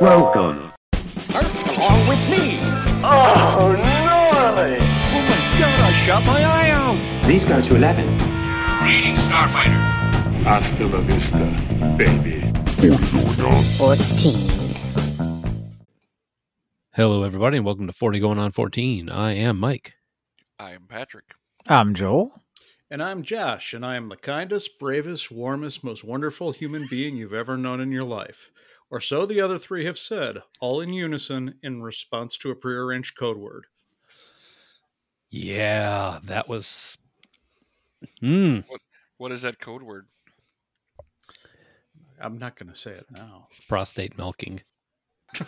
Welcome. along with me. Oh, gnarly! Oh my god, I shot my eye out. Please go to 11. Reading Starfighter. Hasta la vista, baby. 14. Hello, everybody, and welcome to 40 Going on 14. I am Mike. I am Patrick. I'm Joel. And I'm Josh, and I am the kindest, bravest, warmest, most wonderful human being you've ever known in your life. Or so the other three have said, all in unison in response to a prearranged code word. Yeah, that was. Hmm. What is that code word? I'm not going to say it now. Prostate milking.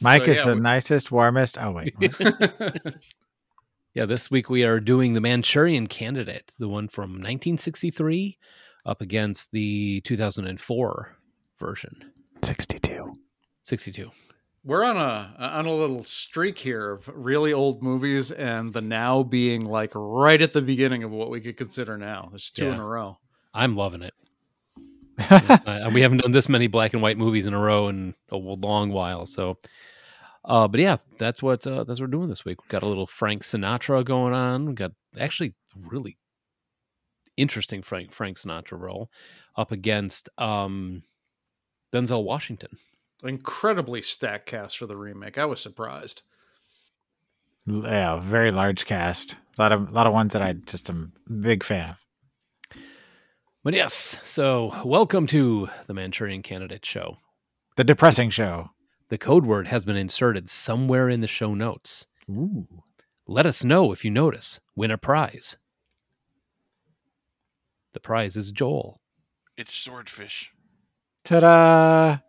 Mike So, is yeah, the we- nicest, warmest. Oh wait. Yeah, this week we are doing the Manchurian Candidate, the one from 1963, up against the 2004 version. sixty-two. 62. We're on a on a little streak here of really old movies, and the now being like right at the beginning of what we could consider now. There's two in a row. I'm loving it. Uh, we haven't done this many black and white movies in a row in a long while. So, uh, but yeah, that's what uh, that's what we're doing this week. We've got a little Frank Sinatra going on. We've got actually really interesting Frank Frank Sinatra role up against um, Denzel Washington. Incredibly stacked cast for the remake. I was surprised. yeah, very large cast. A lot of a lot of ones that I just am a big fan of. But yes, so welcome to the Manchurian Candidate Show. The depressing show. The code word has been inserted somewhere in the show notes. Ooh. Let us know if you notice. Win a prize. The prize is Joel. It's swordfish. Ta-da!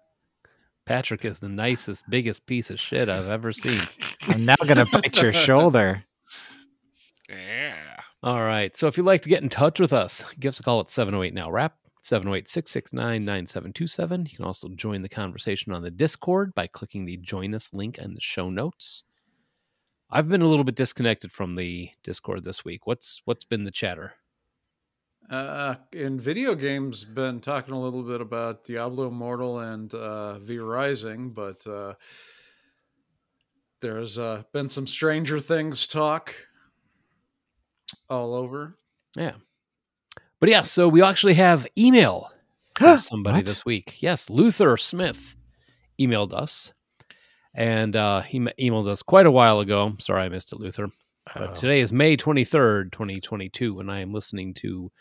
Patrick is the nicest, biggest piece of shit I've ever seen. I'm now gonna bite your shoulder. Yeah. All right. So if you'd like to get in touch with us, give us a call at 708 Now Rap, 708 669 9727. You can also join the conversation on the Discord by clicking the Join Us link in the show notes. I've been a little bit disconnected from the Discord this week. What's what's been the chatter? Uh, in video games, been talking a little bit about Diablo Immortal and uh, V Rising, but uh, there's uh, been some Stranger Things talk all over. Yeah. But yeah, so we actually have email from somebody What? this week. Yes, Luther Smith emailed us. And uh, he emailed us quite a while ago. Sorry I missed it, Luther. But Oh. today is May 23rd, 2022, and I am listening to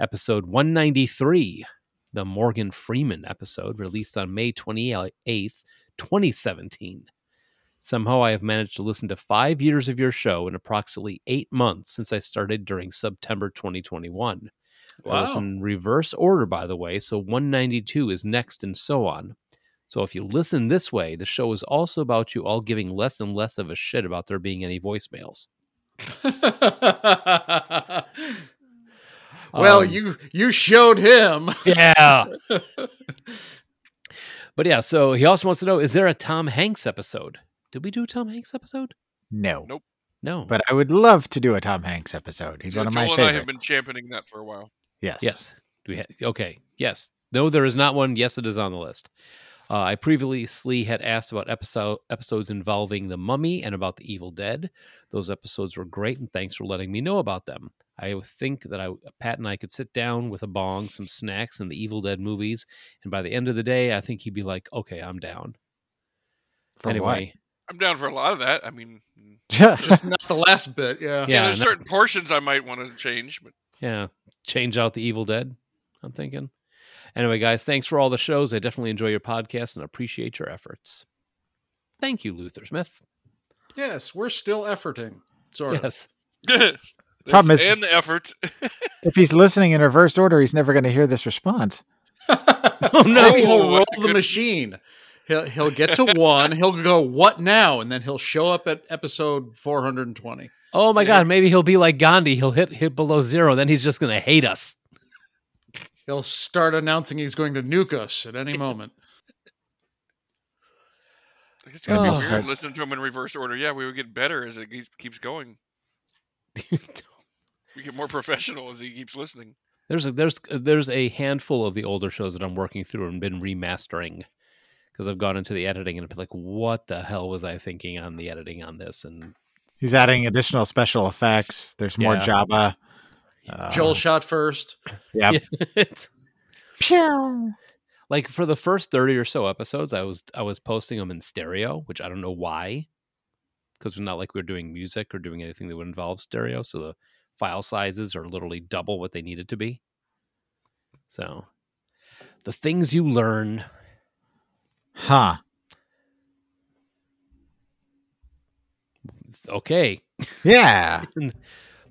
episode 193, the Morgan Freeman episode, released on May 28th, 2017. Somehow I have managed to listen to five years of your show in approximately eight months since I started during September 2021. I Wow. listen in reverse order, by the way, so 192 is next and so on. So if you listen this way, the show is also about you all giving less and less of a shit about there being any voicemails. well, Um, you you showed him. Yeah. but yeah, so he also wants to know is there a Tom Hanks episode? Did we do a Tom Hanks episode? No. Nope. No. But I would love to do a Tom Hanks episode. He's Yeah, one of Joel my and I have been championing that for a while. Yes. Yes. Do we ha- okay. Yes. No, there is not one. Yes, it is on the list. Uh, I previously had asked about episode episodes involving the Mummy and about the Evil Dead. Those episodes were great, and thanks for letting me know about them. I think that I, Pat and I could sit down with a bong, some snacks, and the Evil Dead movies, and by the end of the day, I think he'd be like, "Okay, I'm down." For anyway, I'm down for a lot of that. I mean, what? Just not the last bit. Yeah. Yeah, yeah, there's no- certain portions I might want to change, but Yeah, change out the Evil Dead. I'm thinking. Anyway, guys, thanks for all the shows. I definitely enjoy your podcast and appreciate your efforts. Thank you, Luther Smith. Yes, we're still efforting. Sort of. Yes. Problem is- and the effort. if he's listening in reverse order, he's never going to hear this response. Oh no! Maybe he'll Oh, roll the machine. He'll he'll get to one. He'll go what now, and then he'll show up at episode four hundred and twenty. Oh my God! Maybe he'll be like Gandhi. He'll hit hit below zero. Then he's just gonna hate us. He'll start announcing he's going to nuke us at any moment. It's gonna be Oh. weird Start- listening to him in reverse order. Yeah, we would get better as it keeps, keeps going. We get more professional as he keeps listening. There's a, there's there's a handful of the older shows that I'm working through and been remastering because I've gone into the editing and been like, what the hell was I thinking on the editing on this? And He's adding additional special effects. There's more Yeah. Java. Uh, Joel shot first. Yep. it's Pew! like for the first 30 or so episodes i was i was posting them in stereo which i don't know why because it's not like we are doing music or doing anything that would involve stereo so the file sizes are literally double what they needed to be so the things you learn Huh. okay Yeah.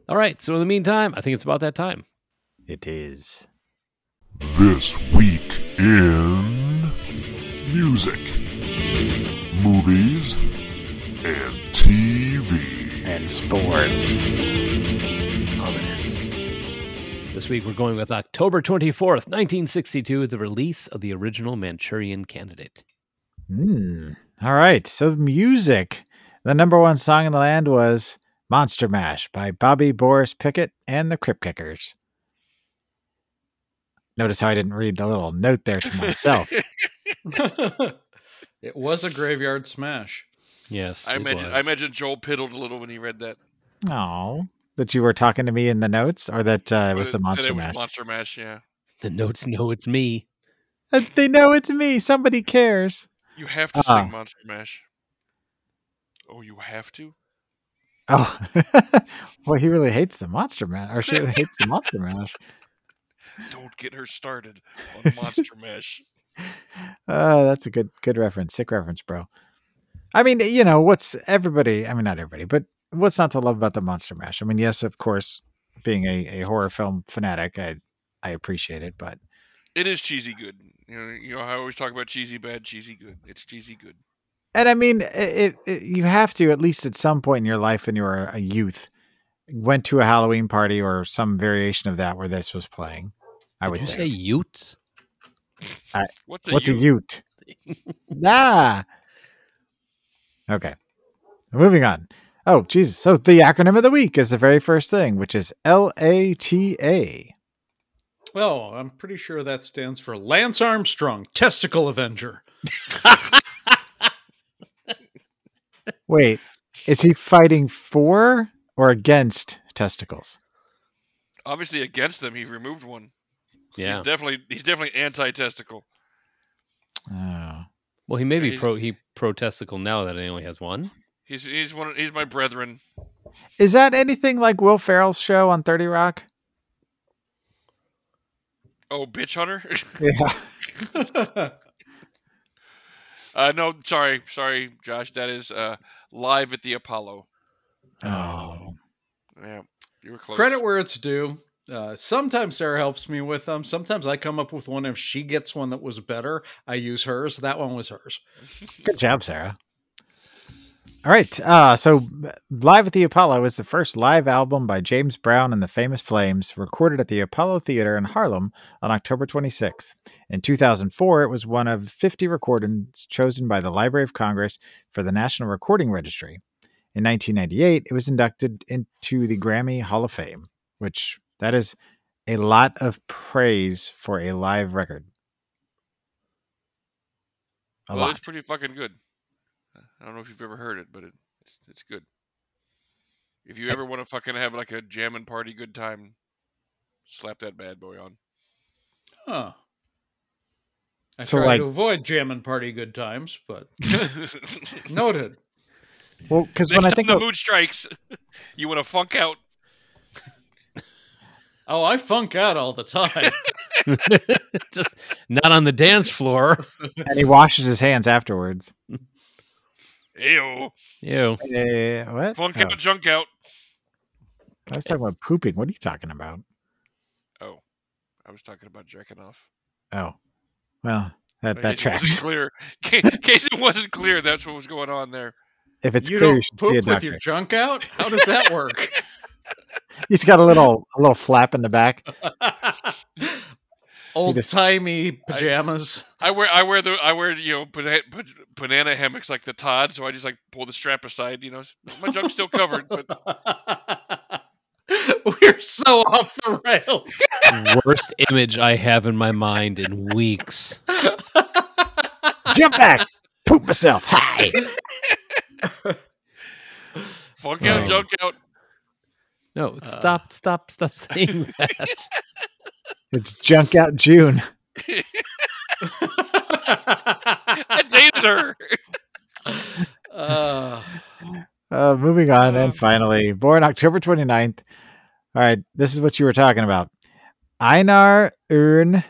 all right so in the meantime i think it's about that time It is. This week in music, movies, and TV. And sports. ominous this week we're going with october 24th 1962 the release of the original manchurian candidate Hmm. All right. So music. The number one song in the land was Monster Mash by Bobby Boris Pickett and the Crypt Kickers. Notice how I didn't read the little note there to myself. it was a graveyard smash. yes I it imagine I imagine Joel piddled a little when he read that. Oh, that you were talking to me in the notes, or that uh, it was the Monster it was Mash. Monster Mash, yeah. the notes know it's me Uh, they know it's me. Somebody cares. You have to Ah. sing Monster Mash. Oh, you have to? Oh, well, he really hates the Monster Mash, or she hates the Monster Mash. Don't get her started on Monster Mash. Oh, that's a good good reference. Sick reference, bro. I mean, you know, what's everybody, I mean not everybody, but what's not to love about the Monster Mash? I mean, yes, of course, being a, a horror film fanatic, I I appreciate it, but It is cheesy good. You know, you know, I always talk about cheesy bad, cheesy good. It's cheesy good. And I mean, it, it you have to at least at some point in your life when you were a youth went to a Halloween party or some variation of that where this was playing. I Did would you think. say Utes? What's a What's a Ute? Ute? ah. Okay. Moving on. Oh, Jesus. So the acronym of the week is the very first thing, which is L A T A. Oh, I'm pretty sure that stands for Lance Armstrong, Testicle Avenger. Wait, is he fighting for or against testicles? Obviously against them, he removed one. Yeah. He's definitely he's definitely anti-testicle. Oh. Well, he may be He's- pro. He pro testicle now that he only has one. He's he's one of, he's my brethren. Is that anything like Will Ferrell's show on 30 Rock? Oh, bitch hunter. Yeah. uh, no, sorry, sorry, Josh. That is uh, live at the Apollo. Oh. Yeah, you were close. Credit where it's due. Uh, sometimes Sarah helps me with them. Sometimes I come up with one. If she gets one that was better, I use hers. That one was hers. Good job, Sarah. All right. Uh, so, Live at the Apollo is the first live album by James Brown and the Famous Flames, recorded at the Apollo Theater in Harlem on October 26th. In 2004, it was one of 50 recordings chosen by the Library of Congress for the National Recording Registry. In 1998, it was inducted into the Grammy Hall of Fame, which that is a lot of praise for a live record. A well, lot. it's pretty fucking good. I don't know if you've ever heard it, but it, it's it's good. If you ever want to fucking have like a jamming party good time, slap that bad boy on. Huh. I So, try like- to avoid jamming party good times, but noted. Well, because when I think the of, mood strikes, you want to funk out. Oh, I funk out all the time. Just not on the dance floor. and he washes his hands afterwards. Ew, Ew. Eh, what? funk Oh, out, junk out. I was talking about pooping. What are you talking about? Oh, I was talking about jerking off. Oh, well, that that case it wasn't tracks. clear. In case it wasn't clear, that's what was going on there. If it's you clear, you don't should see a poop with doctor. your junk out? How does that work? He's got a little a little flap in the back. Old timey pajamas. I wear I wear the I wear you know banana, banana hammocks like the Todd, so I just like pull the strap aside. You know, my junk's still covered, but We're so off the rails. Worst image I have in my mind in weeks. Jump back. Poop myself. Hi. Funk out, um, junk out. No, uh. stop, stop, stop saying that. It's Junk Out June. I dated her. uh, Uh, moving on, Um, and finally, born October 29th. All right, this is what you were talking about. Einar Urn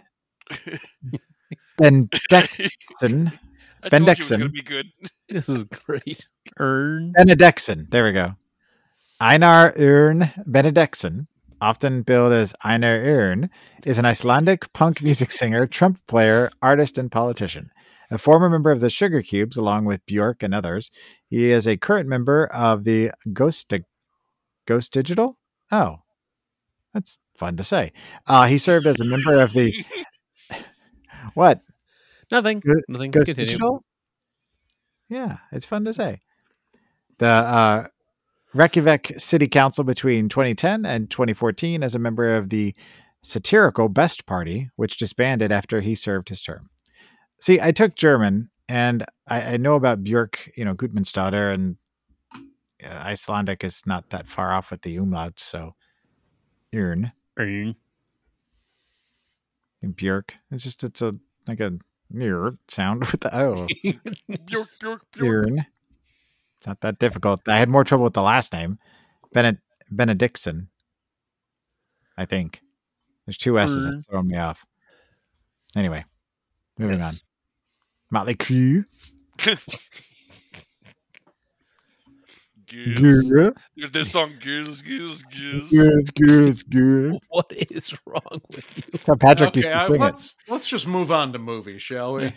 Bendexen. I told it was gonna be good. this is great. Urn Benedexen. There we go. Einar Urn Benedexen, often billed as Einar Urn, is an Icelandic punk music singer, trumpet player, artist, and politician. A former member of the Sugar Cubes, along with Bjork and others, he is a current member of the Ghost Ghost Digital. Oh, that's fun to say. Uh, he served as a member of the what Nothing. Go- Nothing. Ghost Continue. Digital. Yeah, it's fun to say. The uh, Reykjavik City Council between 2010 and 2014 as a member of the satirical Best Party, which disbanded after he served his term. See, I took German and I, I know about Björk, you know, Gudmundsdottir, and uh, Icelandic is not that far off with the umlaut, so Urn Earn. and Björk. It's just it's a like a near sound with the O. Bjork, Bjork. Urn. It's not that difficult. I had more trouble with the last name, Bened Benedictson. I think there's two S's Urn. that's mm. throwing me off. Anyway, moving Yes. on. Motley Crue. Girls. Good, There's this song, girls, girls, girls. good, good, good. What is wrong with you? That's how Patrick okay, used to sing it. let's let's just move on to movies, shall we?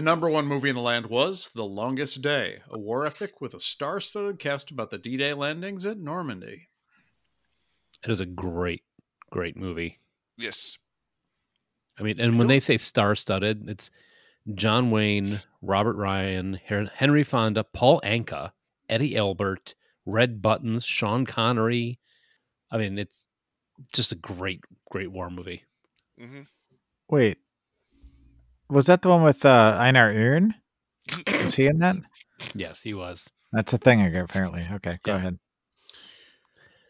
The number one movie in the land was The Longest Day, a war epic with a star-studded cast about the D-Day landings at Normandy. It is a great, great movie. Yes. I mean, and when they say star-studded, it's John Wayne, Robert Ryan, Henry Fonda, Paul Anka, Eddie Albert, Red Buttons, Sean Connery. I mean, it's just a great, great war movie. Mm-hmm. Wait, was that the one with uh, Einar Urn? Was he in that? Yes, he was. That's a thing, again, apparently. Okay, go Yeah. ahead.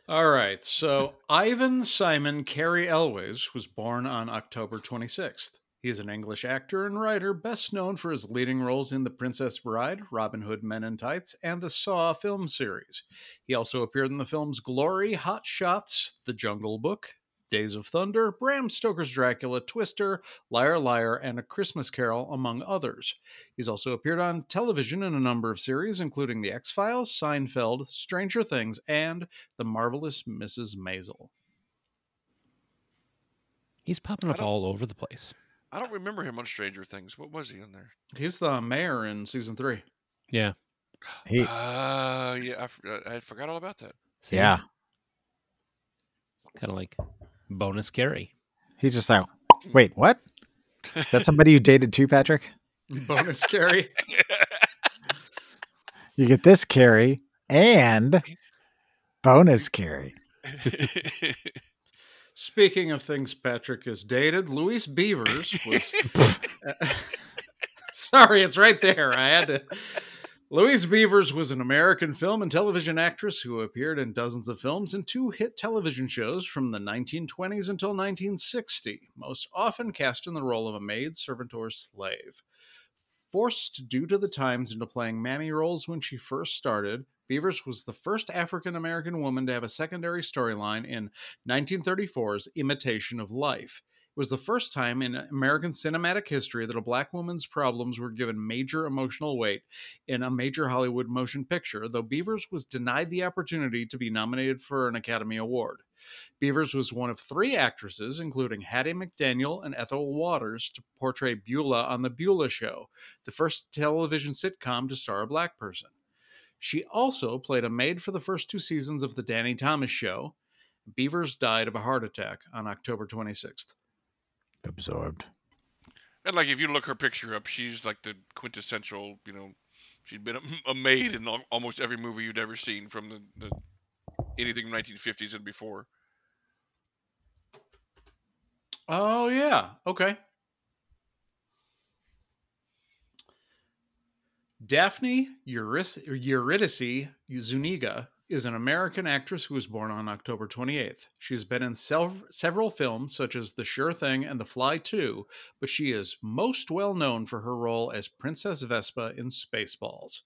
All right, so Ivan Simon Cary Elwes was born on October 26th. He is an English actor and writer, best known for his leading roles in The Princess Bride, Robin Hood Men in Tights, and the Saw film series. He also appeared in the films Glory, Hot Shots, The Jungle Book, Days of Thunder, Bram Stoker's Dracula, Twister, Liar Liar, and A Christmas Carol, among others. He's also appeared on television in a number of series, including The X Files, Seinfeld, Stranger Things, and The Marvelous Mrs. Maisel. He's popping up all over the place. I don't remember him on Stranger Things. What was he in there? He's the mayor in season three. Yeah. He, Uh, yeah, I forgot all about that. See? yeah, It's Kind of like bonus carry. he's just like, wait, what? Is that somebody you dated too, Patrick? Bonus carry. You get this carry and bonus carry. Speaking of things Patrick has dated, Louise Beavers was. Sorry, it's right there. I had to. Louise Beavers was an American film and television actress who appeared in dozens of films and two hit television shows from the 1920s until 1960, most often cast in the role of a maid, servant, or slave. Forced due to the times into playing mammy roles when she first started, Beavers was the first African American woman to have a secondary storyline in 1934's Imitation of Life. Was the first time in American cinematic history that a black woman's problems were given major emotional weight in a major Hollywood motion picture, though Beavers was denied the opportunity to be nominated for an Academy Award. Beavers was one of three actresses, including Hattie McDaniel and Ethel Waters, to portray Beulah on The Beulah Show, the first television sitcom to star a black person. She also played a maid for the first two seasons of The Danny Thomas Show. Beavers died of a heart attack on October 26th. Absorbed. and like, if you look her picture up, she's like the quintessential. You know, she'd been a, a maid in al- almost every movie you'd ever seen from the, the anything 1950s and before. Oh, yeah. Okay. Daphne Eurydice, Eurydice Zuniga is an American actress who was born on October 28th. She's been in sev- several films such as The Sure Thing and The Fly 2, but she is most well known for her role as Princess Vespa in Spaceballs.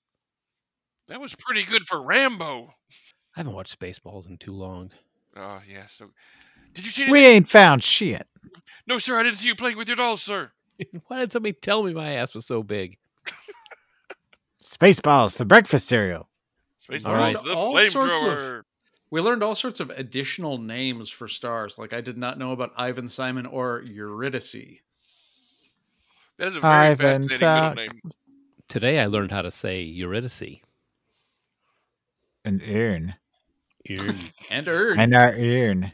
That was pretty good for Rambo. I haven't watched Spaceballs in too long. Oh yeah. So, did you see? We anything- ain't found shit. No, sir. I didn't see you playing with your dolls, sir. Why did somebody tell me my ass was so big? Spaceballs, the breakfast cereal. Space All right. The All sorts of- We learned all sorts of additional names for stars. Like I did not know about Ivan Simon or Eurydice. That is a very Ivan fascinating Sack. middle name. Today I learned how to say Eurydice. An urn. Earn. And Erd. And our urn.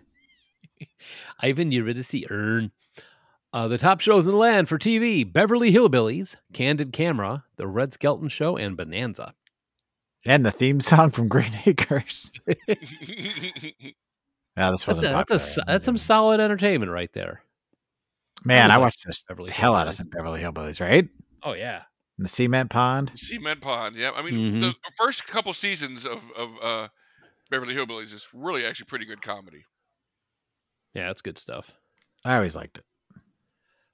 Ivan Eurydice Earn. Uh, the top shows in the land for TV Beverly Hillbillies, Candid Camera, The Red Skelton Show, and Bonanza. And the theme song from Green Acres. Yeah, this That's, wasn't a, that's, a, that's some solid entertainment right there. Man, was I like watched this Beverly hell out of some Beverly Hillbillies, right? Oh, yeah. In the cement pond. Cement Pond. Yeah, I mean Mhm. the first couple seasons of of uh, Beverly Hillbillies is really actually pretty good comedy. Yeah, that's good stuff. I always liked it.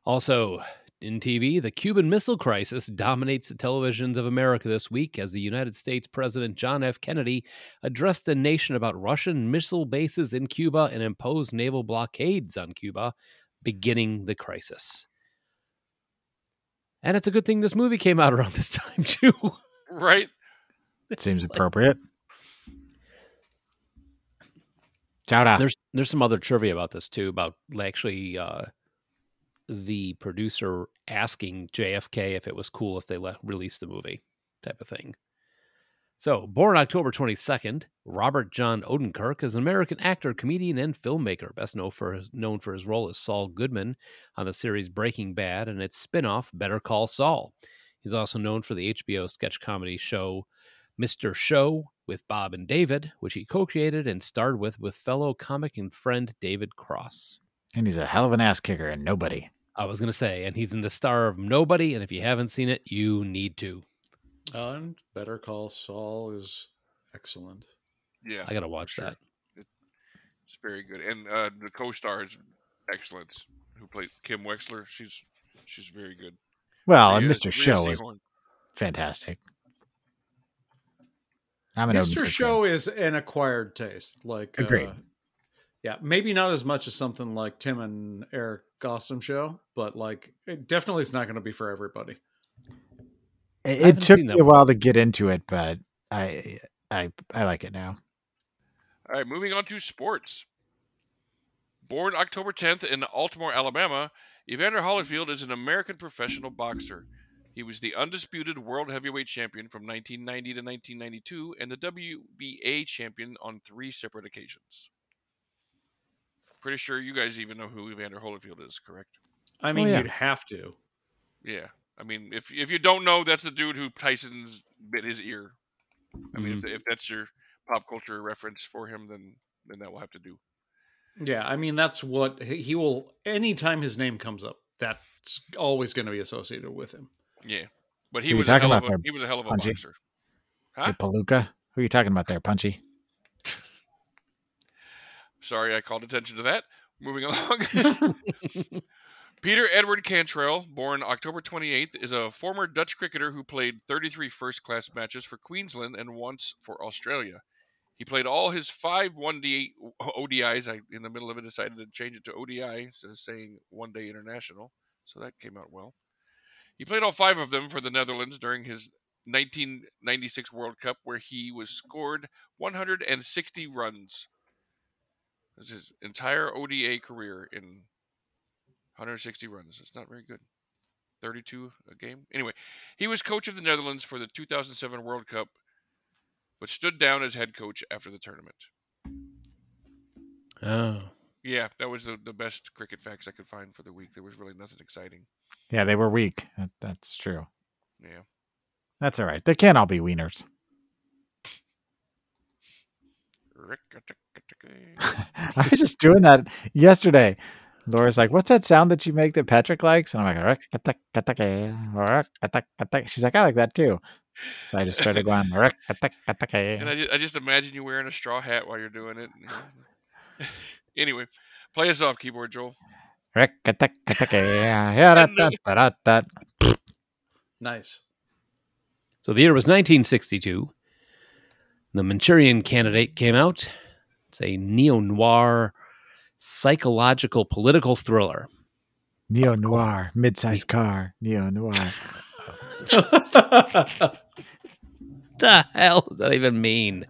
Also, in TV, the Cuban Missile Crisis dominates the televisions of America this week as the United States President John F. Kennedy addressed the nation about Russian missile bases in Cuba and imposed naval blockades on Cuba, beginning the crisis. And it's a good thing this movie came out around this time, too. Right? It seems appropriate. Chowda. There's there's some other trivia about this too about actually uh, the producer asking JFK if it was cool if they let release the movie type of thing. So, born October 22nd, Robert John Odenkirk is an American actor, comedian, and filmmaker, best known for his, known for his role as Saul Goodman on the series Breaking Bad and its spin-off Better Call Saul. He's also known for the HBO sketch comedy show Mr. Show with Bob and David, which he co-created and starred with with fellow comic and friend David Cross. and he's a hell of an ass kicker and nobody. I was going to say, and he's in the star of Nobody, and if you haven't seen it, you need to. And Better Call Saul is excellent. Yeah. I got to watch sure. that. It's very good. And uh, the co-star is excellent. Who played Kim Wexler? She's she's very good. Well, and Mr. Rhea Show is fantastic. I'm an Mr. Odenkirk Show is an acquired taste. Like, Agreed. uh, yeah, maybe not as much as something like Tim and Eric Gossam show, but like, it definitely is not going to be for everybody. It, it took me a while to get into it, but I I I like it now. All right, moving on to sports. Born October 10th in Altamore, Alabama, Evander Holyfield is an American professional boxer. He was the undisputed world heavyweight champion from 1990 to 1992 and the WBA champion on three separate occasions. Pretty sure you guys even know who Evander Holyfield is, correct? I oh, mean, yeah. you'd have to. Yeah. I mean, if if you don't know, that's the dude who Tyson's bit his ear. I mean, if, mm-hmm. if that's your pop culture reference for him, then then that will have to do. Yeah, I mean, that's what he he will, anytime his name comes up, that's always going to be associated with him. Yeah, but he Who was a talking hell of a there, he was a hell of a Punchy? boxer. Huh? Hey, Palooka, who are you talking about there, Punchy? Sorry, I called attention to that. Moving along. Peter Edward Cantrell, born October 28th, is a former Dutch cricketer who played 33 first class matches for Queensland and once for Australia. He played all his five 1D ODIs. I, in the middle of it, decided to change it to ODI instead of saying one day international. So that came out well. He played all five of them for the Netherlands during his 1996 World Cup, where he was scored 160 runs. That's his entire ODA career in 160 runs. It's not very good. 32 a game. Anyway, he was coach of the Netherlands for the 2007 World Cup, but stood down as head coach after the tournament. Oh. Yeah, that was the, the best cricket facts I could find for the week. There was really nothing exciting. Yeah, they were weak. That, that's true. Yeah. That's all right. They can't all be wieners. I was just doing that yesterday. Laura's like, "What's that sound that you make that Patrick likes?" And I'm like, "She's like, "I like that too." So I just started going. "Rick, And I just, I just imagine you wearing a straw hat while you're doing it. anyway, play us off, keyboard Joel. Nice. So the year was 1962. The Manchurian Candidate came out. It's a neo noir psychological political thriller. Neo noir, mid-sized car. Neo noir. The hell does that even mean?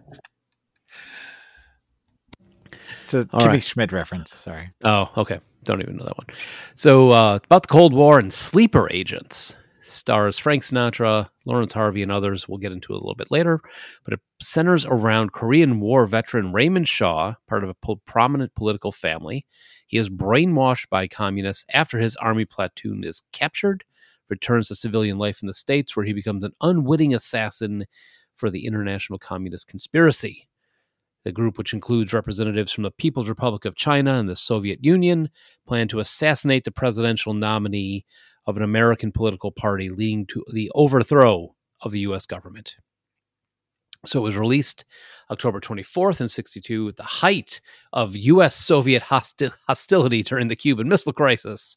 It's a All Kimmy right. Schmidt reference. Sorry. Oh, okay. Don't even know that one. So, uh, about the Cold War and sleeper agents. Stars Frank Sinatra, Laurence Harvey, and others. We'll get into a little bit later. But it centers around Korean War veteran Raymond Shaw, part of a po- prominent political family. He is brainwashed by communists after his army platoon is captured, returns to civilian life in the States, where he becomes an unwitting assassin for the international communist conspiracy. The group, which includes representatives from the People's Republic of China and the Soviet Union, planned to assassinate the presidential nominee of an American political party, leading to the overthrow of the U.S. government. So it was released October 24th in 62 at the height of U.S. Soviet hosti- hostility during the Cuban Missile Crisis.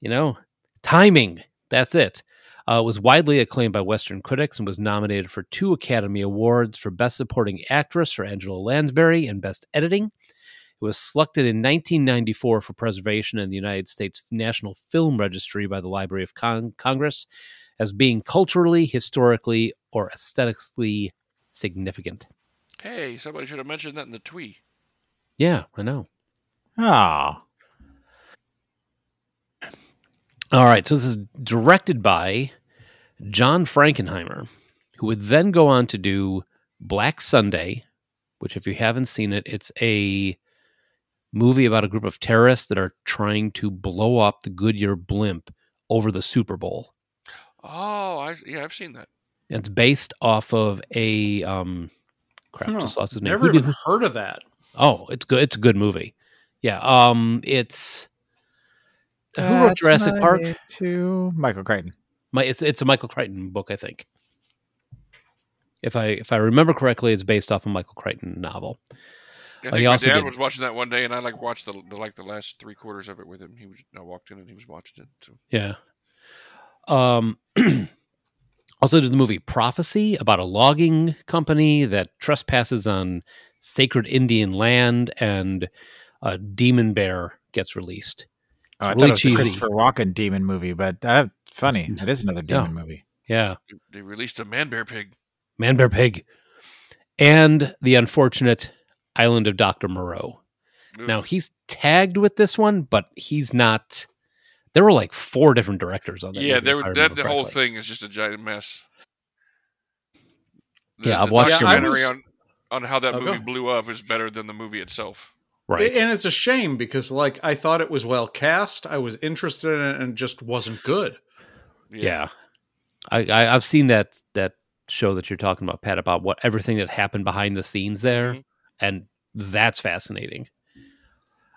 You know, timing. That's it. Uh, it was widely acclaimed by Western critics and was nominated for two Academy Awards for Best Supporting Actress for Angela Lansbury and Best Editing. It was selected in 1994 for preservation in the United States National Film Registry by the Library of Con- Congress as being culturally, historically, or aesthetically significant. Hey, somebody should have mentioned that in the tweet. Yeah, I know. Oh, All right, so this is directed by John Frankenheimer, who would then go on to do Black Sunday, which, if you haven't seen it, it's a movie about a group of terrorists that are trying to blow up the Goodyear blimp over the Super Bowl. Oh, I, yeah, I've seen that. It's based off of a um, crap. Huh, Just lost his name. Never even heard of that. Oh, it's good. It's a good movie. Yeah. Um, it's who wrote That's Jurassic Park? To. Michael Crichton. My, it's it's a Michael Crichton book, I think. If I if I remember correctly, it's based off a Michael Crichton novel. I think he my dad did- was watching that one day, and I like watched the, the like the last three quarters of it with him. He was I walked in and he was watching it. So Yeah. Um. also, did the movie Prophecy about a logging company that trespasses on sacred Indian land, and a demon bear gets released. Oh, I really thought it was a. Christopher Walken demon movie, but uh, funny. It is another demon movie. Yeah. they released a man bear pig. Man Bear Pig, and the unfortunate Island of Doctor Moreau. Oof. Now he's tagged with this one, but he's not. There were like four different directors on that. yeah, movie, there if were, that the whole thing is just a giant mess. Yeah, I've watched your- documentary Yeah, I on on how that Oh, go movie ahead. blew up is better than the movie itself. Right. And it's a shame because, like, I thought it was well cast. I was interested in it and just wasn't good. yeah. I, I I've seen that that show that you're talking about, Pat, about what everything that happened behind the scenes there, Mhm. And that's fascinating.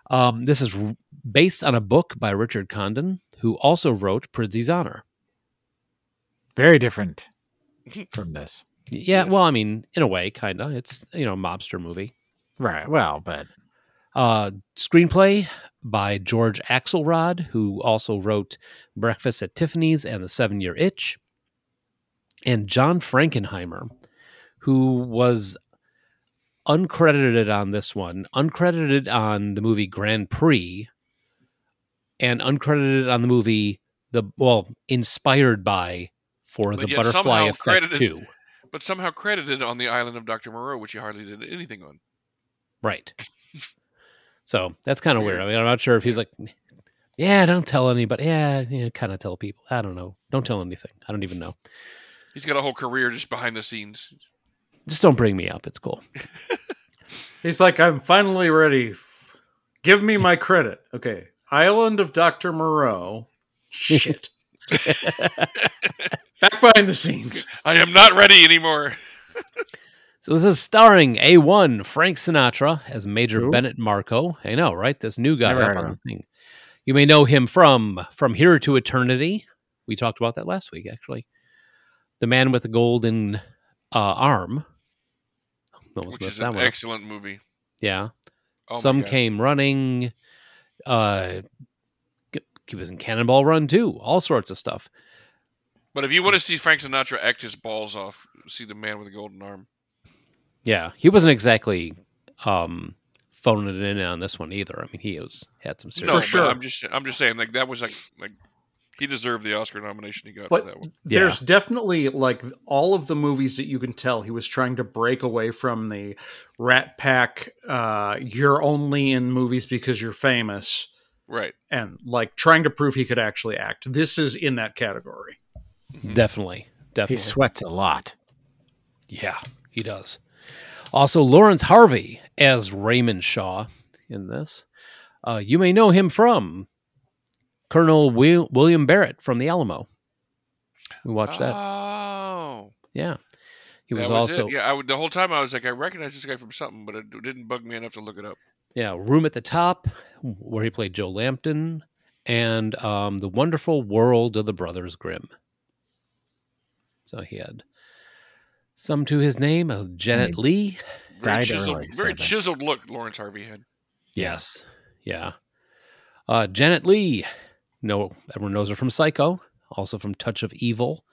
Um, this is r- based on a book by Richard Condon, who also wrote Prizzi's Honor. Very different from this. Yeah, well, I mean, in a way, kind of. It's you know, a mobster movie. Right. Well, but Uh, screenplay by George Axelrod, who also wrote Breakfast at Tiffany's and The Seven Year Itch, and John Frankenheimer, who was uncredited on this one, uncredited on the movie Grand Prix, and uncredited on the movie the well, inspired by for But the Butterfly Effect credited- too. But somehow credited on the island of Dr. Moreau, which he hardly did anything on. Right. So that's kind of weird. I mean, I'm not sure if he's like, yeah, don't tell anybody. Yeah, yeah, kind of tell people. I don't know. Don't tell anything. I don't even know. He's got a whole career just behind the scenes. Just don't bring me up. It's cool. He's like, I'm finally ready. Give me my credit. Okay. Island of Dr. Moreau. Shit. Back behind the scenes. I am not ready anymore. So this is starring A1 Frank Sinatra as Major Who? Bennett Marco. I know, right? This new guy Never up on the thing. You may know him from From Here to Eternity. We talked about that last week, actually. The Man with the Golden uh, Arm. Almost which messed is that an one up. excellent movie. Yeah. Oh Some came running. Uh, he was in Cannonball Run too. All sorts of stuff. But if you want to see Frank Sinatra act his balls off, see the man with the golden arm. Yeah, he wasn't exactly um, phoning it in on this one either. I mean, he was had some serious. No, For sure. but I'm just I'm just saying like that was like like he deserved the Oscar nomination he got But for that one. Yeah. there's definitely like all of the movies that you can tell he was trying to break away from the Rat Pack. Uh, you're only in movies because you're famous, Right. and like trying to prove he could actually act. This is in that category. Definitely, definitely. He definitely. sweats a lot. Yeah, he does. Also, Laurence Harvey as Raymond Shaw in this. Uh, you may know him from Colonel Wil- William Barrett from the Alamo. We watched that. Oh. Yeah, he that was, it. also yeah. I, would- the whole time I was like, I recognize this guy from something, but it didn't bug me enough to look it up. yeah Room at the Top, where he played Joe Lampton, and um, The Wonderful World of the Brothers Grimm. So he had some to his name. Uh, Janet Leigh. Very Died chiseled, early, very sadly. chiseled look Laurence Harvey had. Yes. Yeah. Uh, Janet Leigh. No, everyone knows her from Psycho, also from Touch of Evil.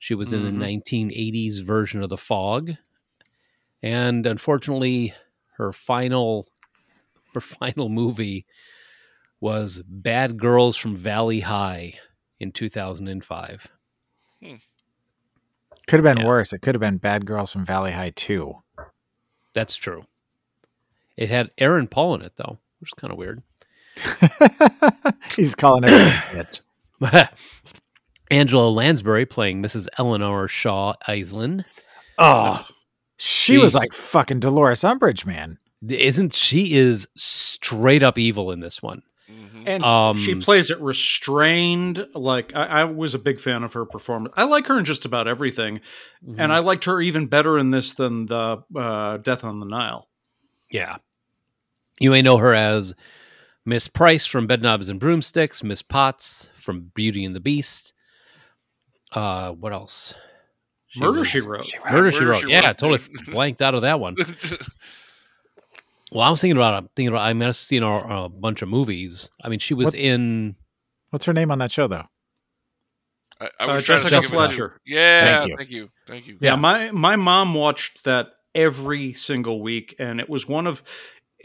She was in Mhm. the 1980s version of The Fog. And unfortunately, her final her final movie was Bad Girls from Valley High in 2005. Could have been Yeah. worse. It could have been Bad Girls from Valley High 2. That's true. It had Aaron Paul in it though, which is kind of weird. He's calling it a. Angela Lansbury playing Mrs. Eleanor Shaw Iselin. Oh, she was like fucking Dolores Umbridge, man. Isn't she is straight up evil in this one? hmm And Um, she plays it restrained. Like I, I was a big fan of her performance. I like her in just about everything, Mm-hmm. and I liked her even better in this than the uh, Death on the Nile. yeah, you may know her as Miss Price from Bedknobs and Broomsticks, Miss Potts from Beauty and the Beast. Uh, what else? She Murder was- She Wrote. Murder She Wrote. She Yeah, Wrote. totally blanked out of that one. Well, I was thinking about. I'm thinking about. I mean, I've seen a, a bunch of movies. I mean, she was What- in. What's her name on that show, though? I, I Uh, was trying to Jessica think of it, too. Fletcher. Yeah, Thank you. thank you, thank you. Yeah, my my mom watched that every single week, and it was one of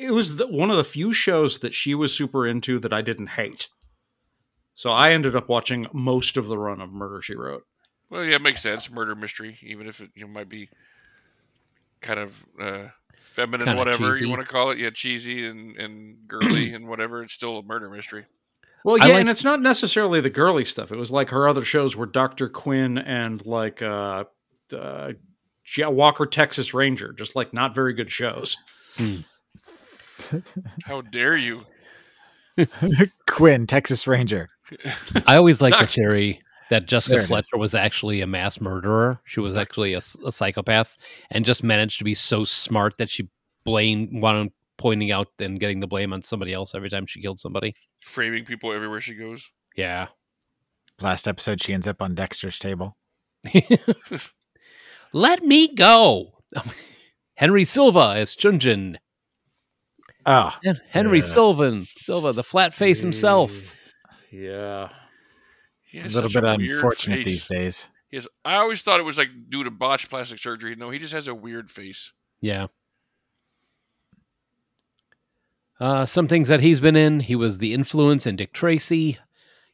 it was the, one of the few shows that she was super into that I didn't hate. So I ended up watching most of the run of Murder She Wrote. Well, yeah, it makes sense. Murder mystery, even if it you know, might be kind of uh, feminine, Kinda whatever cheesy. you want to call it. Yeah, cheesy and, and girly and whatever. It's still a murder mystery. Well, yeah, like- and it's not necessarily the girly stuff. It was like her other shows were Doctor Quinn and like uh, uh, Walker Texas Ranger, just like not very good shows. How dare you? Quinn, Texas Ranger. I always like the Doc- theory that Jessica it is. Fletcher was actually a mass murderer. She was actually a psychopath and just managed to be so smart that she blamed, wound pointing out and getting the blame on somebody else every time she killed somebody. Framing people everywhere she goes. Yeah. Last episode, she ends up on Dexter's table. Let me go. Henry Silva as Chunjin. Oh, Hen- Henry Yeah. Sylvan, Silva, the flat face himself. Yeah. A little bit weird unfortunate face. these days. He has- I always thought it was like due to botched plastic surgery. No, he just has a weird face. Yeah. Uh, some things that he's been in. He was the influence in Dick Tracy.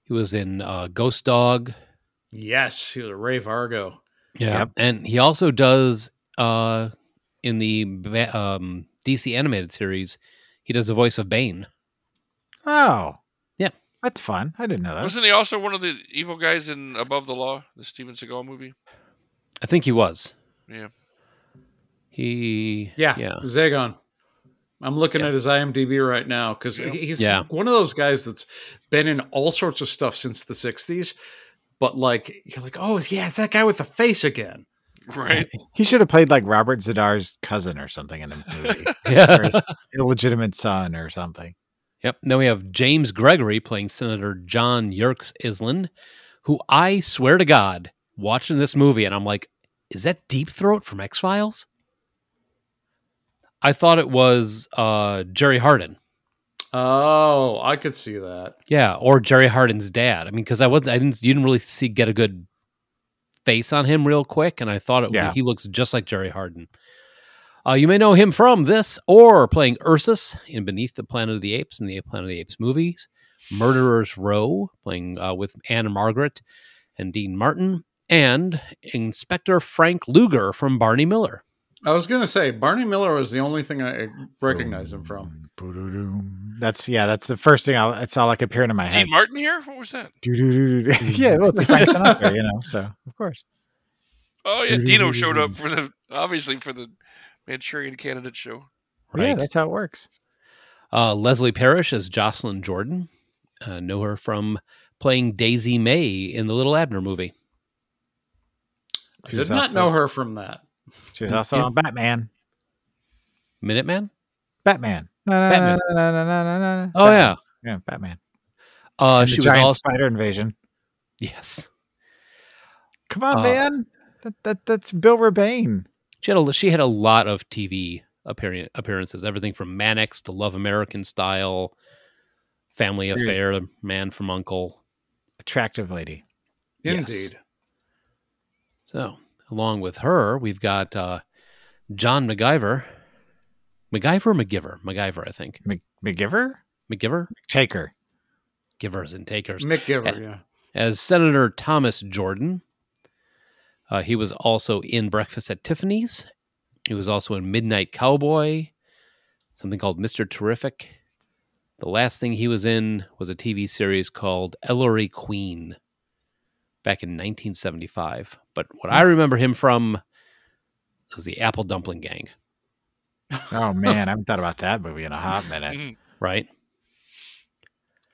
He was in uh, Ghost Dog. Yes, he was a Ray Vargo. Yeah, Yep. and he also does uh, in the um, DC animated series. He does the voice of Bane. Oh, Yeah. That's fun. I didn't know that. Wasn't he also one of the evil guys in Above the Law, the Steven Seagal movie? I think he was. Yeah. He. Yeah, Yeah. Zagon. I'm looking Yeah. at his IMDb right now because Yeah. he's Yeah. one of those guys that's been in all sorts of stuff since the '60s. But like, you're like, oh, yeah, it's that guy with the face again. Right. He should have played like Robert Z'Dar's cousin or something in the movie, or Yeah. his illegitimate son or something. Yep. Then we have James Gregory playing Senator John Yerkes Iselin, who I swear to God watching this movie and I'm like, is that Deep Throat from X Files? I thought it was uh, Jerry Hardin. Oh, I could see that. Yeah, or Jerry Hardin's dad. I mean, because I wasn't, I didn't, you didn't really see get a good face on him real quick, and I thought it, Yeah. he looks just like Jerry Hardin. Uh, you may know him from this or playing Ursus in Beneath the Planet of the Apes in the Planet of the Apes movies, Murderer's Row, playing uh, with Ann-Margret and Dean Martin, and Inspector Frank Luger from Barney Miller. I was going to say Barney Miller was the only thing I recognized him from. Boo-doo-doo. That's yeah. That's the first thing. I'll, that's all I could hear into my head. Dean Martin here? What was that? Yeah, well, it's Frank Sinatra, you know. So of course. Oh yeah, Dino showed up for the obviously for the Manchurian Candidate show. Yeah, that's how it works. Uh, Leslie Parrish as Jocelyn Jordan. Uh, know her from playing Daisy Mae in the Little Abner movie. I She did not also- know her from that. She was also Yeah. on Batman. Minuteman? Batman. Oh, yeah. yeah, Batman. Uh, she was all spider invasion. Yes. Come on, Uh, man. That, that that's Bill Rebane. She had a, she had a lot of TV appearance, appearances, everything from Mannix to Love American Style, Family Weird. Affair, Man from Uncle. Attractive lady. Yes. Indeed. So, along with her, we've got uh, John MacGyver. MacGyver or McGiver? MacGyver, I think. Mc, McGiver? McGiver? Taker. Givers and takers. McGiver, Giver, yeah. as Senator Thomas Jordan. Uh, he was also in Breakfast at Tiffany's. He was also in Midnight Cowboy, something called Mr. Terrific. The last thing he was in was a TV series called Ellery Queen back in 1975. But what I remember him from was the Apple Dumpling Gang, Oh man, I haven't thought about that movie in a hot minute. Mhm. right?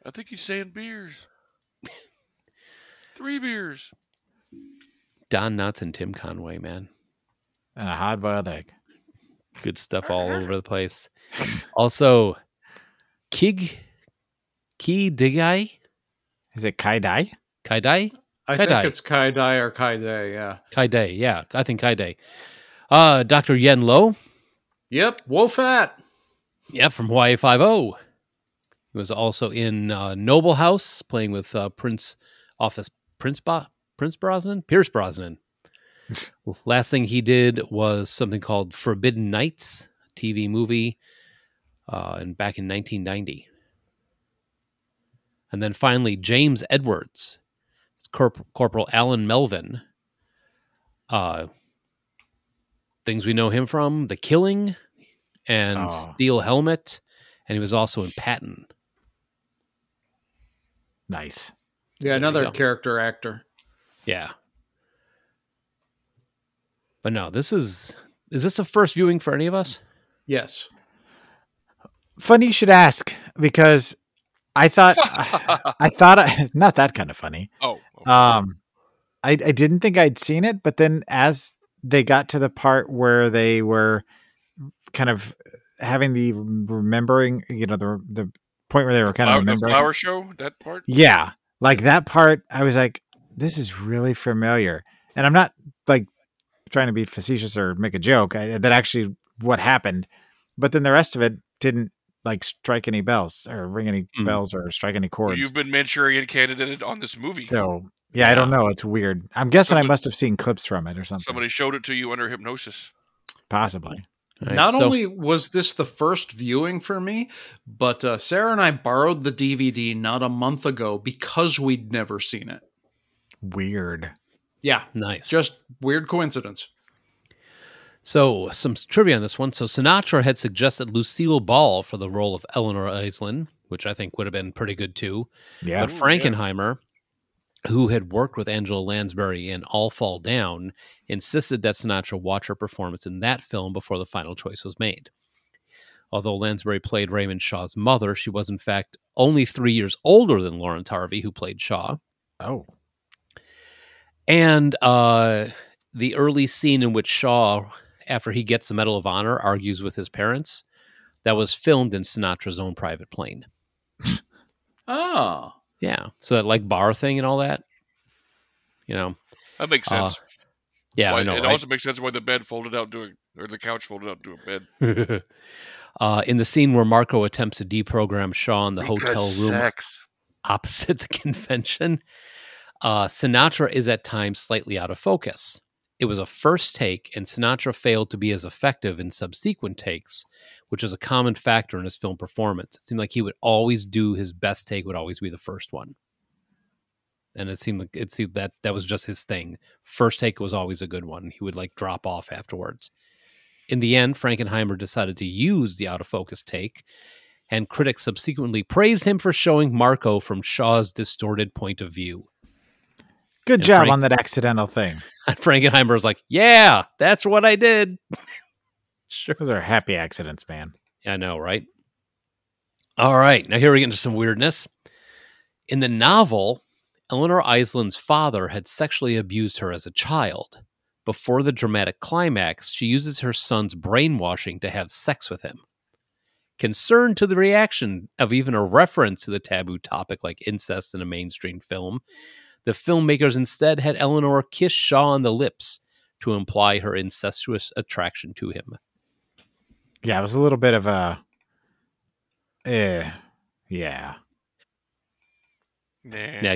I think he's saying beers. Three beers. Don Knotts and Tim Conway, man. And a hot boiled egg. good stuff all over the place. Also, Kig Ki Digai Is it Kai Dai? Kai Dai I Kai think Dai. it's Kai Dai or Kai Day, yeah. Kai Dai. Yeah, I think Kai Dai. Uh, Dr. Yen Lo. Yep, Wo Fat. Yep, from Hawaii Five O. He was also in uh, Noble House, playing with uh, Prince Office Prince Bo- Prince Brosnan, Pierce Brosnan. Last thing he did was something called Forbidden Nights, TV movie, uh, and back in 1990. And then finally, James Edwards, it's Corp- Corporal Alan Melvin. Uh, things we know him from: The Killing and Oh. Steel Helmet, and he was also in Patton. Nice. Yeah, you another character actor. Yeah. But no, this is is this a first viewing for any of us? Yes. Funny you should ask because I thought I thought I, not that kind of funny. Oh, okay. Um, I I didn't think I'd seen it, but then as they got to the part where they were kind of having the remembering, you know, the the point where they were kind Flower- of the remembering. flower show. That part. Yeah, like that part, I was like, this is really familiar, and I'm not like trying to be facetious or make a joke. I, that actually what happened, but then the rest of it didn't like strike any bells or ring any Mm. bells or strike any chords. You've been Manchurian candidate on this movie. So yeah, I don't know. It's weird. I'm guessing I must have seen clips from it or something. Somebody showed it to you under hypnosis. Possibly. All right, Not so- only was this the first viewing for me, but uh, Sarah and I borrowed the DVD not a month ago because we'd never seen it. Weird. Yeah, nice. just weird coincidence. So, some trivia on this one. So, Sinatra had suggested Lucille Ball for the role of Eleanor Iselin, which I think would have been pretty good too. Yeah. But Frankenheimer, who had worked with Angela Lansbury in All Fall Down, insisted that Sinatra watch her performance in that film before the final choice was made. Although Lansbury played Raymond Shaw's mother, she was in fact only three years older than Laurence Harvey, who played Shaw. Oh. And uh, the early scene in which Shaw, after he gets the Medal of Honor, argues with his parents, that was filmed in Sinatra's own private plane. Oh, Yeah. So that like bar thing and all that, you know. That makes Uh, sense. Yeah, Why- I know. it right? also makes sense why the bed folded out to a, or the couch folded out to a bed. uh, in the scene where Marco attempts to deprogram Shaw in the hotel room Sex. opposite the convention, uh, Sinatra is at times slightly out of focus. It was a first take, and Sinatra failed to be as effective in subsequent takes, which is a common factor in his film performance. It seemed like he would always do his best take would always be the first one, and it seemed like it seemed that that was just his thing. First take was always a good one. He would like drop off afterwards. In the end, Frankenheimer decided to use the out of focus take, and critics subsequently praised him for showing Marco from Shaw's distorted point of view. Good Yeah, job Frank- on that accidental thing. Frankenheimer was like, "Yeah, that's what I did." sure, Those are happy accidents, man. I know, right? All right, now here we get into some weirdness. In the novel, Eleanor Iselin's father had sexually abused her as a child. Before the dramatic climax, she uses her son's brainwashing to have sex with him. Concerned to the reaction of even a reference to the taboo topic like incest in a mainstream film, the filmmakers instead had Eleanor kiss Shaw on the lips to imply her incestuous attraction to him. Yeah, it was a little bit of a. Eh, yeah. Nah. Yeah,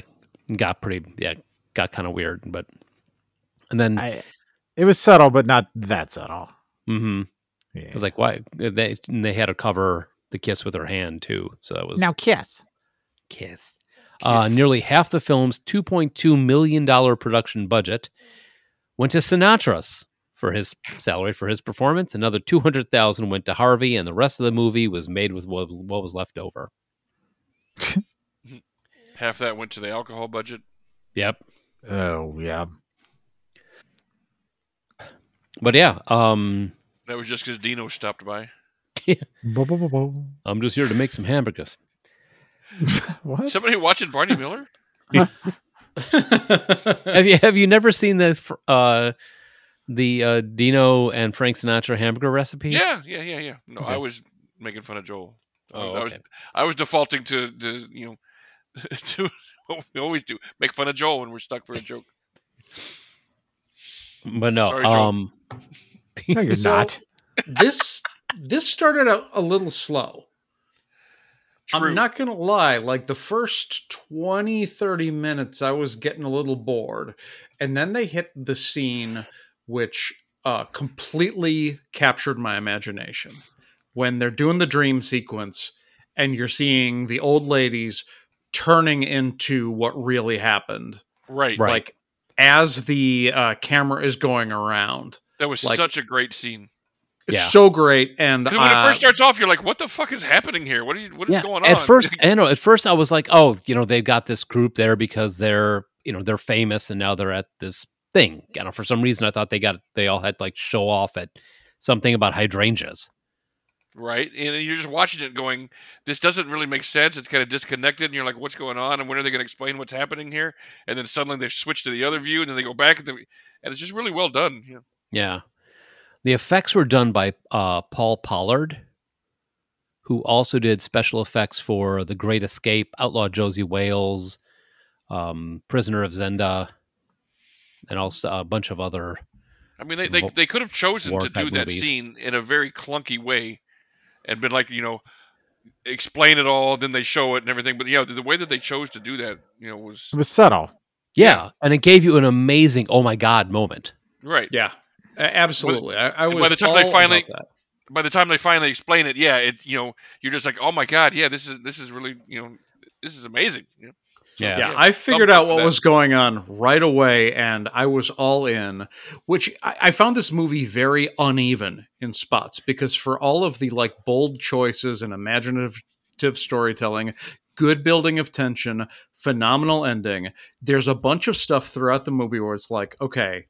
got pretty, yeah, got kind of weird, but and then I. It was subtle, but not that subtle. Mm hmm Yeah. it was like, why they and they had to cover the kiss with her hand too, so that was now kiss. kiss. Uh, nearly half the film's $2.2 million production budget went to Sinatra's for his salary for his performance. Another 200000 went to Harvey, and the rest of the movie was made with what was, what was left over. Half that went to the alcohol budget. Yep. Oh yeah. But yeah, um, That was just because Dino stopped by. Bo- bo- bo- bo. I'm just here to make some hamburgers. what? Somebody watching Barney Miller? have you have you never seen the uh, the uh, Dino and Frank Sinatra hamburger recipes? Yeah, yeah, yeah, yeah. No, I was making fun of Joel. I was, Oh, I was. I was defaulting to, the you know, to what we always do: make fun of Joel when we're stuck for a joke. But no, Sorry, um, No, you're So- not. this this started out a little slow. True. I'm not going to lie, like the first 20 30 minutes I was getting a little bored and then they hit the scene which uh completely captured my imagination. When they're doing the dream sequence and you're seeing the old ladies turning into what really happened. right. Right. Like as the uh, camera is going around. That was like- such a great scene. It's Yeah. so great And when it uh, first starts off, you're like, "What the fuck is happening here? What are you? What is yeah. going on?" At first, I know. At first, I was like, "Oh, you know, they've got this group there because they're, you know, they're famous, and now they're at this thing." You know, for some reason, I thought they got they all had like show off at something about hydrangeas. right? And you're just watching it, going, "This doesn't really make sense. It's kind of disconnected." And you're like, "What's going on? And when are they going to explain what's happening here?" And then suddenly they switch to the other view, and then they go back, and, they, and it's just really well done. You know? Yeah. The effects were done by uh, Paul Pollard, who also did special effects for The Great Escape, Outlaw Josey Wales, um, Prisoner of Zenda, and also a bunch of other. I mean, they, they, Vo- they could have chosen to do that movies. scene in a very clunky way and been like, you know, explain it all, then they show it and everything. But yeah, the, the way that they chose to do that, you know, was It was subtle. Yeah, and it gave you an amazing "Oh my God" moment. right. Yeah, a- absolutely. I, I and by the time all they finally- By the time they finally explain it, yeah, it you know, you're just like, oh my god, yeah, this is this is really you know, this is amazing. You know? So, Yeah. Yeah, I figured out what was going on right away, and I was all in. Which I, I found this movie very uneven in spots because for all of the like bold choices and imaginative storytelling, good building of tension, phenomenal ending, there's a bunch of stuff throughout the movie where it's like, okay,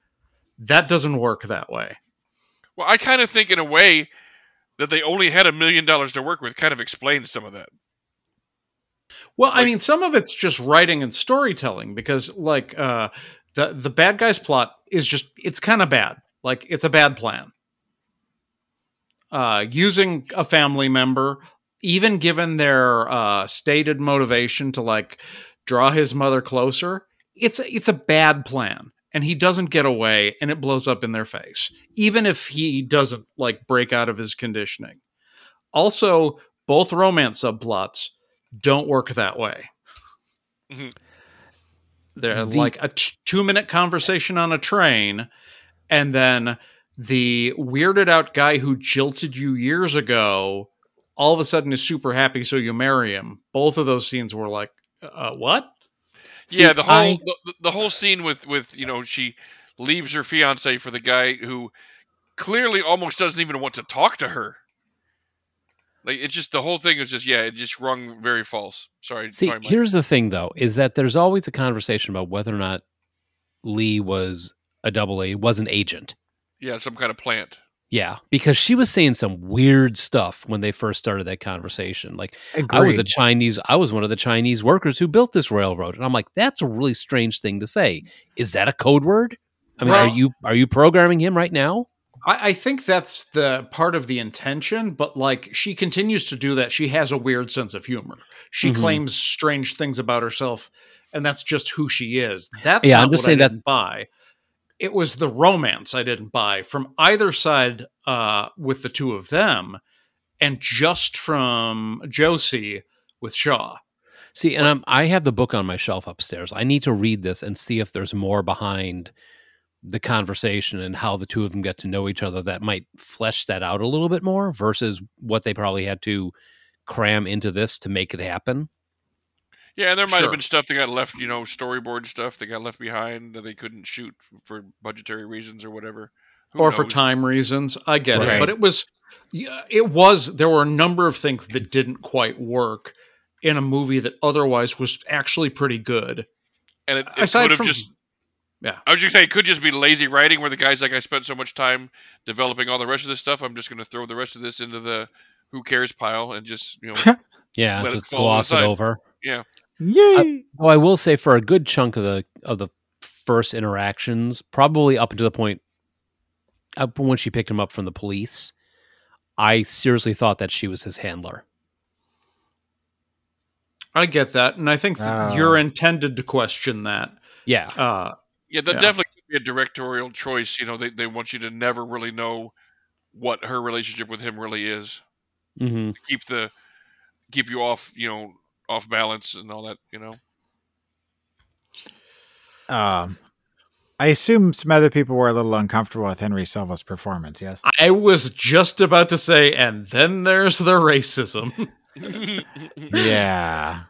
that doesn't work that way. Well, I kind of think in a way that they only had a million dollars to work with kind of explains some of that. Well, I mean, some of it's just writing and storytelling because, like, uh, the the bad guy's plot is just it's kind of bad. Like, it's a bad plan. Uh, using a family member, even given their uh, stated motivation to like draw his mother closer, it's it's a bad plan. And he doesn't get away and it blows up in their face, even if he doesn't like break out of his conditioning. Also, both romance subplots don't work that way. Mhm. They're The- like a t- two minute conversation on a train, and then the weirded out guy who jilted you years ago all of a sudden is super happy, so you marry him. Both of those scenes were like, uh, what? Yeah, the whole I- the, the whole scene with with you know she leaves her fiance for the guy who clearly almost doesn't even want to talk to her. Like it's just the whole thing is just yeah, it just rung very false. Sorry. See, sorry, here's the thing, though, is that there's always a conversation about whether or not Lee was a double A, was an agent. yeah, some kind of plant. Yeah, because she was saying some weird stuff when they first started that conversation. Like, I was a Chinese, I was one of the Chinese workers who built this railroad, and I'm like, that's a really strange thing to say. Is that a code word? I mean, Well- are you are you programming him right now? I, I think that's the part of the intention, but like she continues to do that. She has a weird sense of humor. She Mhm. claims strange things about herself, and that's just who she is. That's Yeah, not I'm just what saying that- buy. It was the romance I didn't buy from either side uh, with the two of them, and just from Josie with Shaw. See, and I'm, I have the book on my shelf upstairs. I need to read this and see if there's more behind the conversation and how the two of them get to know each other that might flesh that out a little bit more versus what they probably had to cram into this to make it happen. Yeah, and there might Sure. have been stuff that got left, you know, storyboard stuff that got left behind that they couldn't shoot for budgetary reasons or whatever. Who or for time reasons. I get Right. it, but it was it was there were a number of things that didn't quite work in a movie that otherwise was actually pretty good. And it, it Aside could have from- just. Yeah. I was just saying, it could just be lazy writing where the guy's like, I spent so much time developing all the rest of this stuff. I'm just going to throw the rest of this into the who cares pile and just, you know, Yeah, Let it just fall gloss it over. over. Yay! Oh, I will say for a good chunk of the of the first interactions, probably up to the point up when she picked him up from the police, I seriously thought that she was his handler. I get that, and I think that Ah. you're intended to question that. Yeah. Uh, yeah, that Yeah. definitely could be a directorial choice. You know, they, they want you to never really know what her relationship with him really is. hmm Keep the, keep you off, you know, off balance and all that, you know. Um, I assume some other people were a little uncomfortable with Henry Silva's performance. Yes. I was just about to say, and then there's the racism. yeah.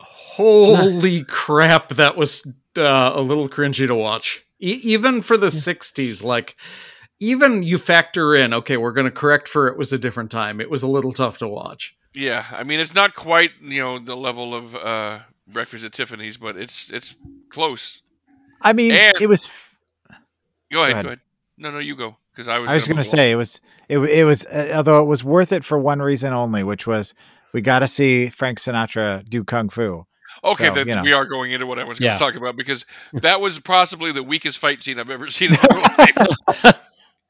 Holy crap, that was uh, a little cringy to watch. E- even for the 60s, like, even you factor in, okay, we're going to correct for it was a different time. It was a little tough to watch. Yeah, I mean it's not quite you know the level of uh, Breakfast at Tiffany's, but it's it's close. I mean, And- it was. Go ahead, ahead. go ahead. No, no, you go because I was. I was going to say it was. It, it was. Uh, although it was worth it for one reason only, which was we got to see Frank Sinatra do kung fu. Okay, so, that you know. we are going into what I was going Yeah. to talk about because that was possibly the weakest fight scene I've ever seen in my life.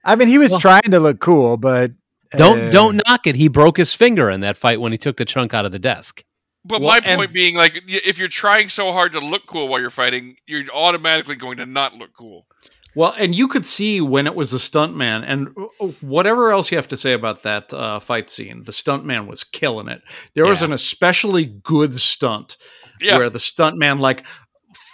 I mean, he was Well- trying to look cool, but Don't uh, don't knock it. He broke his finger in that fight when he took the chunk out of the desk. But Well, my and- point being, like, if you're trying so hard to look cool while you're fighting, you're automatically going to not look cool. Well, and you could see when it was a stuntman, and uh, whatever else you have to say about that uh, fight scene, the stuntman was killing it. There was an especially good stunt Yeah, where the stuntman like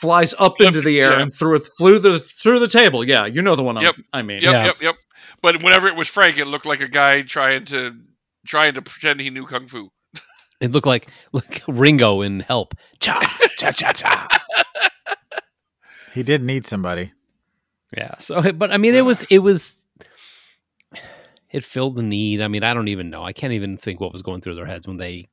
flies up Flipped into the air yeah. and threw it through the through the table. Yeah, you know the one I'm- Yep. I mean. yep, Yeah. yep, yep. But whenever it was Frank, it looked like a guy trying to trying to pretend he knew kung fu. It looked like like Ringo in Help. Cha cha cha cha. he did need somebody. Yeah. So, but I mean, it was it was it filled the need. I mean, I don't even know. I can't even think what was going through their heads when they.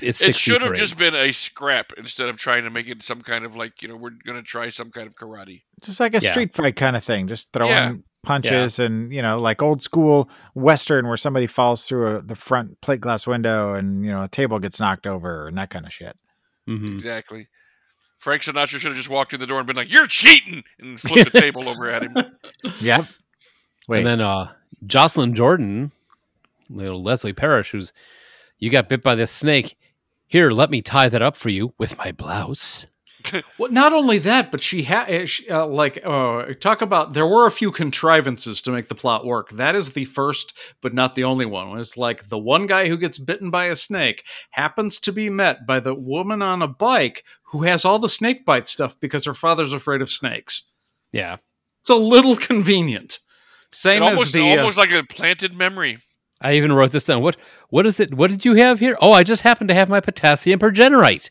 It's It should have just been a scrap instead of trying to make it some kind of like you know we're gonna try some kind of karate. Just like a Yeah. street fight kind of thing, just throwing Yeah. punches and you know, like old school western where somebody falls through a, the front plate glass window and you know a table gets knocked over and that kind of shit. Mhm. Exactly. Frank Sinatra should have just walked in the door and been like, "You're cheating," and flipped the table over at him. Yep. Wait, And then uh Jocelyn Jordan, little Leslie Parrish, who's you got bit by this snake. Here, let me tie that up for you with my blouse. Well, not only that, but she had uh, like uh, talk about. There were a few contrivances to make the plot work. That is the first, but not the only one. It's like the one guy who gets bitten by a snake happens to be met by the woman on a bike who has all the snake bite stuff because her father's afraid of snakes. Yeah. It's a little convenient. Same It as almost, the uh, almost like a planted memory. I even wrote this down. What what is it? What did you have here? Oh, I just happen to have my potassium pergenerite.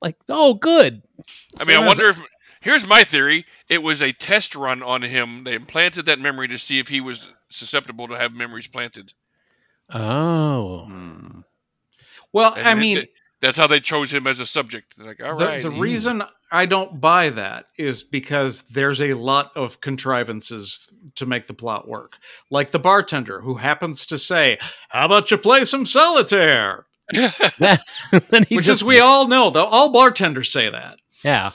Like, oh, good. I mean, I wonder if. Here's my theory. It was a test run on him. They implanted that memory to see if he was susceptible to have memories planted. Oh, hmm. well, And I mean, it- that's how they chose him as a subject. They're like, all the, right. the he- reason I don't buy that is because there's a lot of contrivances to make the plot work. Like the bartender who happens to say, How about you play some solitaire? then he Which just is, we all know, though, all bartenders say that. yeah.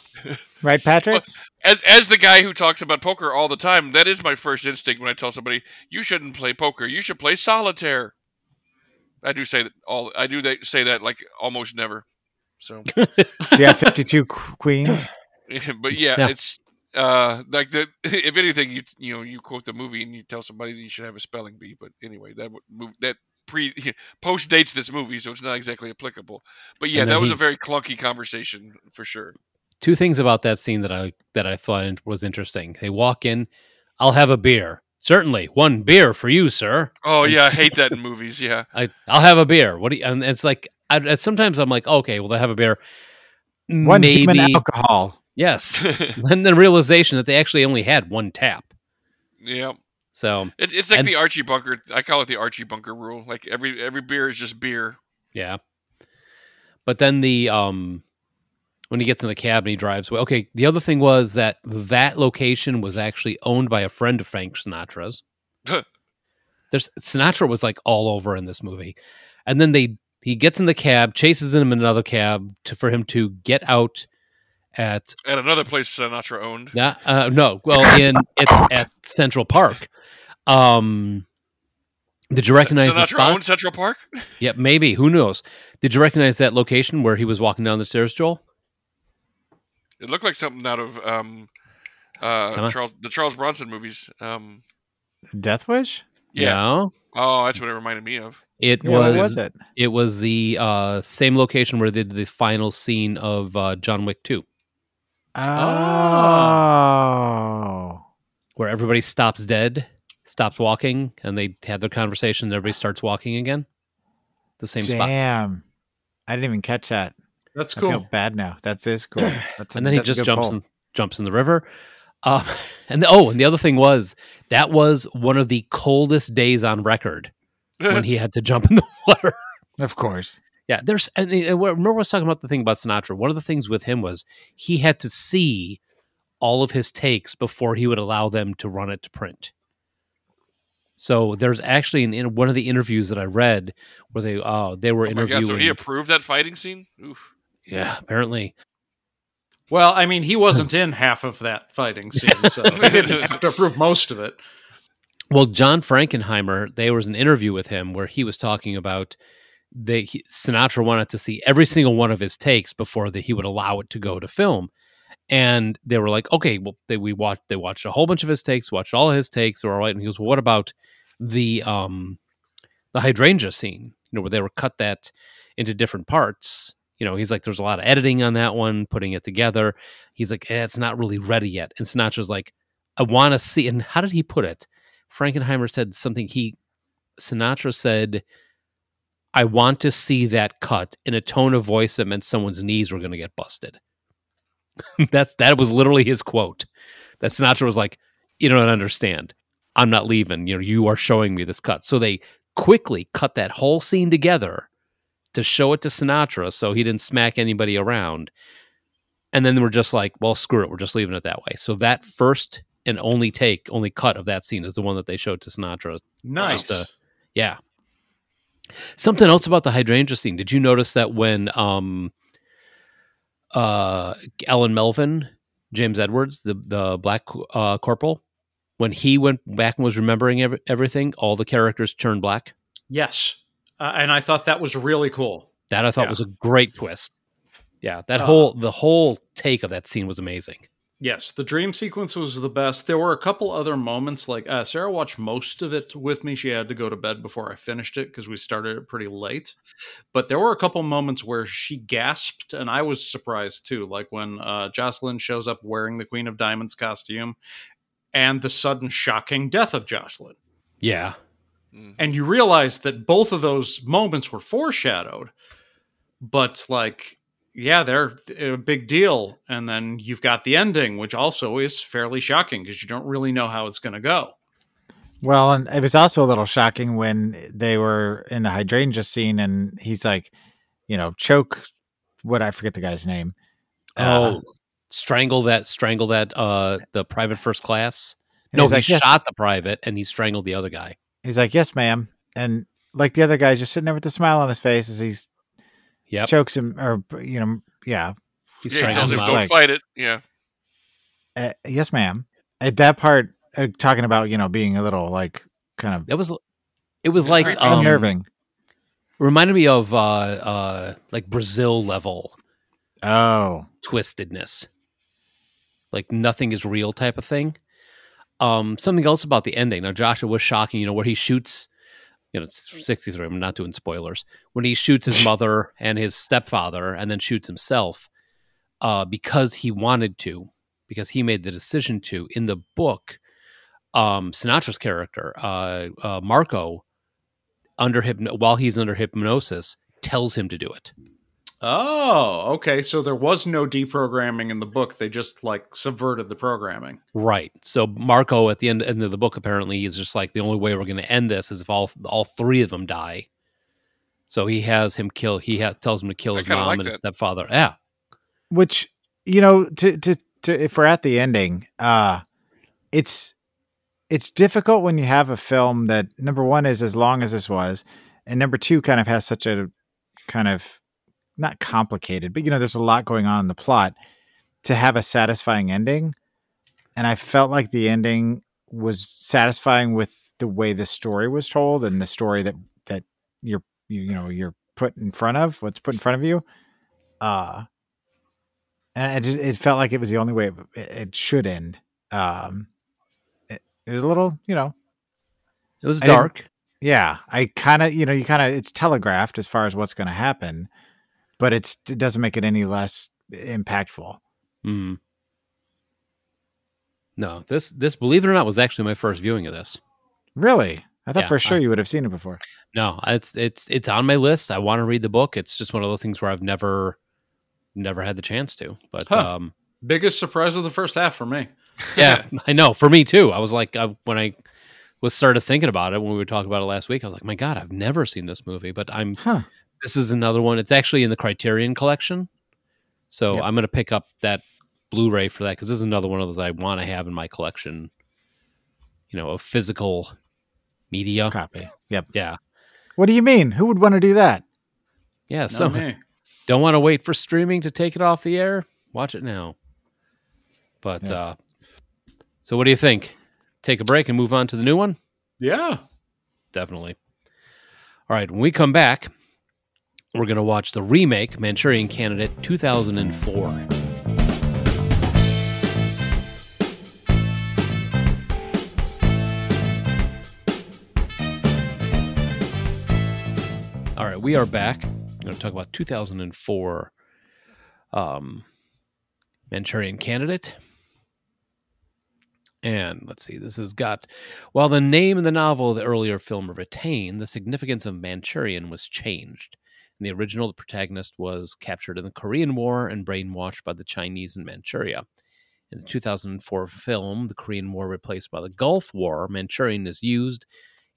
Right, Patrick? as as the guy who talks about poker all the time, that is my first instinct when I tell somebody you shouldn't play poker. You should play solitaire. I do say that all. I do say that like almost never. So, So you 52 queens. but yeah, Yeah. it's uh like the if anything you you know you quote the movie and you tell somebody that you should have a spelling bee. But anyway, that would that pre post dates this movie, so it's not exactly applicable. But yeah, And then that was he- a very clunky conversation for sure. Two things about that scene that I that I thought was interesting. They walk in. I'll have a beer. Certainly, one beer for you, sir. Oh yeah, I hate that in movies. Yeah. I, I'll have a beer. What do you? And it's like I, I- sometimes I'm like, okay, well, they have a beer. One Maybe human alcohol. yes. and the realization that they actually only had one tap. yeah. So It's it's like And- the Archie Bunker. I call it the Archie Bunker rule. Like every every beer is just beer. yeah. But then the um when he gets in the cab and he drives away. Okay, the other thing was that that location was actually owned by a friend of Frank Sinatra's. There's Sinatra was like all over in this movie, and then they he gets in the cab, chases him in another cab to for him to get out at At another place Sinatra owned. Yeah, uh, no. Well, in at, at Central Park. Um, did you recognize the Sinatra spot? owned Central Park. Yeah, maybe. Who knows? Did you recognize that location where he was walking down the stairs, Joel? It looked like something out of um, uh. Charles the Charles Bronson movies. Um, Death Wish? yeah. No. Oh, that's what it reminded me of. It Yeah, was, was it? it was the uh, same location where they did the final scene of uh, John Wick Two, Oh. where everybody stops dead, stops walking, and they have their conversation. And everybody starts walking again. The same spot. Damn. I didn't even catch that. That's I cool. feel bad now. That's is cool. That's a- and then he just jumps pull. in, jumps in the river. Uh, and the, oh, and the other thing was that was one of the coldest days on record when he had to jump in the water. Of course. Yeah, there's and, and remember I was talking about the thing about Sinatra. One of the things with him was he had to see all of his takes before he would allow them to run it to print. So there's actually an, in one of the interviews that I read where they uh they were Oh interviewing. God, so he approved that fighting scene. Oof. yeah, apparently. Well, I mean, he wasn't in half of that fighting scene, so he didn't have to approve most of it. Well, John Frankenheimer, there was an interview with him where he was talking about they he, Sinatra wanted to see every single one of his takes before that he would allow it to go to film. And they were like, okay, well, they we watched they watched a whole bunch of his takes, watched all of his takes, they were all right. And he goes, well, what about the um the hydrangea scene? You know, where they were cut that into different parts. You know, he's like, there's a lot of editing on that one, putting it together. He's like, eh, it's not really ready yet. And Sinatra's like, I want to see. And how did he put it? Frankenheimer said something he Sinatra said I want to see that cut in a tone of voice that meant someone's knees were going to get busted. That's that was literally his quote. That Sinatra was like, "You don't understand. I'm not leaving. You know, you are showing me this cut." So they quickly cut that whole scene together to show it to Sinatra so he didn't smack anybody around. And then we're just like, "Well, screw it. We're just leaving it that way." So that first and only take, only cut of that scene is the one that they showed to Sinatra. Nice. Yeah. Something else about the hydrangea scene. Did you notice that when um uh Alan Melvin, James Edwards, the the black uh corporal, when he went back and was remembering ev- everything, all the characters turned black? yes. Uh, and I thought that was really cool. That I thought Yeah. was a great twist. Yeah, that Uh, whole the whole take of that scene was amazing. Yes, the dream sequence was the best. There were a couple other moments, like uh, Sarah watched most of it with me. She had to go to bed before I finished it because we started it pretty late. But there were a couple moments where she gasped, and I was surprised too. Like when uh, Jocelyn shows up wearing the Queen of Diamonds costume, and the sudden shocking death of Jocelyn. Yeah, Mhm. and you realize that both of those moments were foreshadowed but like yeah they're a big deal and then you've got the ending which also is fairly shocking because you don't really know how it's going to go Well, and it was also a little shocking when they were in the hydrangea scene, and he's like, you know, choke. What I forget the guy's name. Uh, oh, strangle that, strangle that, uh, the private first class. No, he like, yes. shot the private and he strangled the other guy. He's like, yes, ma'am, and like the other guy's just sitting there with a smile on his face as he's Yep, chokes him, or you know, yeah, he's Yeah, he strangled tells him him. don't like- fight it. Yeah. uh, yes, ma'am. At that part, uh, talking about you know being a little like kind of That was, it was like creepy. um, unnerving. Reminded me of uh, uh, like Brazil level Oh, twistedness, like nothing is real type of thing. Um, something else about the ending. Now, Joshua was shocking. You know where he shoots. You know, it's sixty three. I'm not doing spoilers. When he shoots his mother and his stepfather, and then shoots himself, uh, because he wanted to, because he made the decision to. In the book, um, Sinatra's character, uh, uh, Marco, under hypno- while he's under hypnosis, tells him to do it. Oh okay so there was no deprogramming in the book they just like subverted the programming Right. So Marco at the end, end of the book apparently is just like the only way we're going to end this is if all all three of them die. So he has him kill. He ha- tells him to kill I his mom like and his stepfather. Yeah. which you know to to to if we're at the ending uh it's it's difficult when you have a film that number one is as long as this was and number two kind of has such a kind of not complicated but you know there's a lot going on in the plot to have a satisfying ending and i felt like the ending was satisfying with the way the story was told and the story that that you're you, you know you're put in front of what's put in front of you uh and it just it felt like it was the only way it, it should end. Um, it, it was a little, you know, It was I dark. yeah. I kind of, you know, you kind of it's telegraphed as far as what's going to happen, but it's it doesn't make it any less impactful. Mm. No, this this believe it or not was actually my first viewing of this. Really, I thought Yeah, for sure I- you would have seen it before. No, it's it's it's on my list. I want to read the book. It's just one of those things where I've never never had the chance to. But Huh. um, biggest surprise of the first half for me yeah, I know. For me too. I was like, I, when I was started thinking about it when we were talking about it last week, I was like, my God, I've never seen this movie. But I'm Huh? This is another one. It's actually in the Criterion collection, so Yep. I'm going to pick up that Blu-ray for that because this is another one of those I want to have in my collection. You know, of physical media. Copy. Yep. Yeah, What do you mean? Who would want to do that? yeah. Not So me. don't want to wait for streaming to take it off the air. Watch it now. But Yeah. uh, so what do you think? Take a break and move on to the new one. yeah definitely. All right, when we come back, we're going to watch the remake Manchurian Candidate 2004. All right, we are back. We're going to talk about 2004 um, Manchurian Candidate. And let's see, this has got while the name and the novel of the earlier film retain, the significance of Manchurian was changed. In the original, the protagonist was captured in the Korean War and brainwashed by the Chinese in Manchuria. In the 2004 film, The Korean War replaced by the Gulf War, Manchurian is used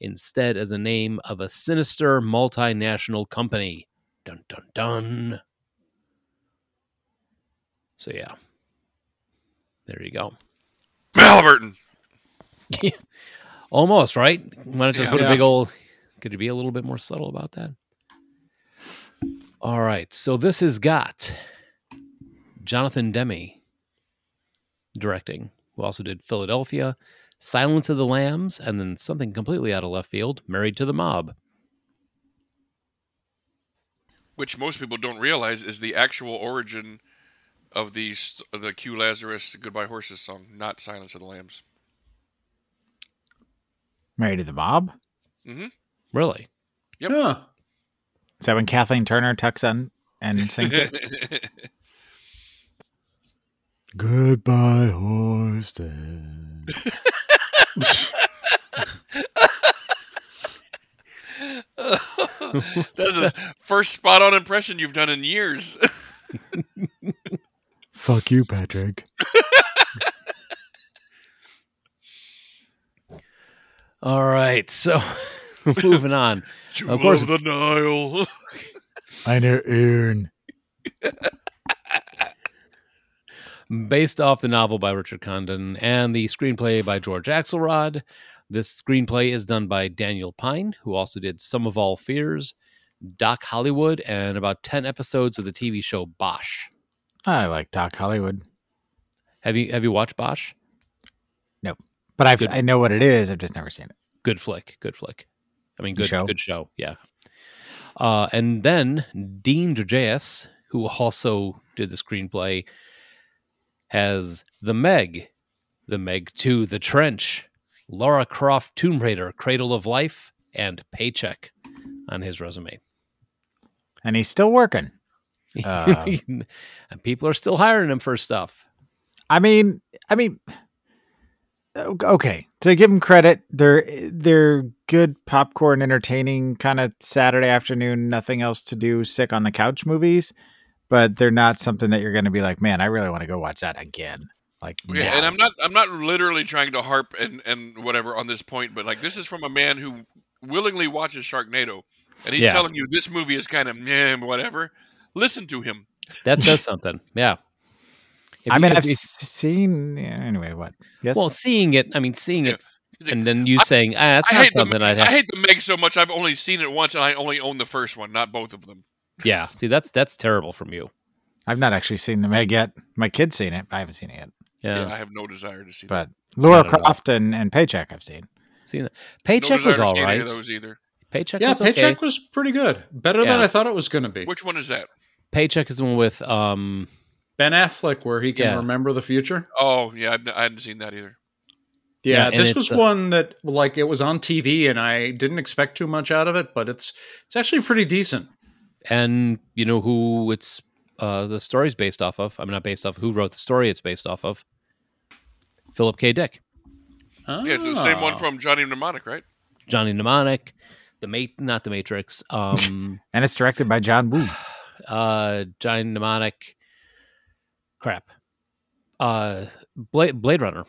instead as a name of a sinister multinational company. Dun dun dun. So, yeah. There you go. Halliburton. Almost, right? Why not just Yeah. put a big old could you be a little bit more subtle about that? All right. So this has got Jonathan Demme directing, who also did Philadelphia, Silence of the Lambs, and then something completely out of left field, Married to the Mob. which most people don't realize is the actual origin of the of the Q Lazarus Goodbye Horses song, not Silence of the Lambs. Married to the Mob. Mm-hmm. Really? Yep. Huh. Is that when Kathleen Turner tucks on and sings it? Goodbye, horses. That's the first spot on impression you've done in years. Fuck you, Patrick. All right. So moving on. Of course- of the Nile. Eine Ehren. Based off the novel by Richard Condon and the screenplay by George Axelrod. This screenplay is done by Daniel Pyne, who also did Sum of All Fears, Doc Hollywood, and about 10 episodes of the TV show Bosch. I like Doc Hollywood, Have you have you watched Bosch? No, but I've, I know what it is. I've just never seen it. Good flick. Good flick. I mean, Good good show. good show. Yeah. Uh, and then Dean Georgaris, who also did the screenplay, has The Meg, The Meg 2, The Trench, Laura Croft, Tomb Raider, Cradle of Life, and Paycheck on his resume. And he's still working. Uh, and people are still hiring him for stuff. I mean, I mean, okay. To give them credit, they're they're good popcorn, entertaining kind of Saturday afternoon, nothing else to do, sick on the couch movies. But they're not something that you're going to be like, man, I really want to go watch that again. Like, Yeah, now. and I'm not I'm not literally trying to harp and and whatever on this point, but like this is from a man who willingly watches Sharknado, and he's Yeah. telling you this movie is kind of meh, whatever. Listen to him. That says something. Yeah. If I mean, I've you- seen yeah, anyway. What? Yes. well, seeing it, I mean, seeing Yeah. it, and then you I- saying, ah, that's I not hate the something I'd I hate the Meg so much. I've only seen it once, and I only own the first one, not both of them. Yeah. See, that's that's terrible from you. I've not actually seen the Meg yet. My kid's seen it. I haven't seen it yet. Yeah. Yeah, I have no desire to see. But Laura Not at all. Croft and, and Paycheck, I've seen. Seen that. that. No Paycheck was all right. all see any right. of those either. Paycheck Yeah, was okay. paycheck was pretty good. Better than I thought it was going to be. Which one is that? Paycheck is the one with um Ben Affleck, where he can Yeah. remember the future. Oh, yeah, I've- I hadn't seen that either. Yeah, Yeah, this was uh, one that like it was on TV, and I didn't expect too much out of it, but it's it's actually pretty decent. and you know who it's uh the story's based off of. I'm not based off who wrote the story it's based off of. Philip K. Dick. Oh. Yeah, it's the same one Ah. from Johnny Mnemonic, right? Johnny Mnemonic, the mate not the Matrix. Um And it's directed by John Woo. uh Johnny Mnemonic crap. Uh Blade, Blade Runner.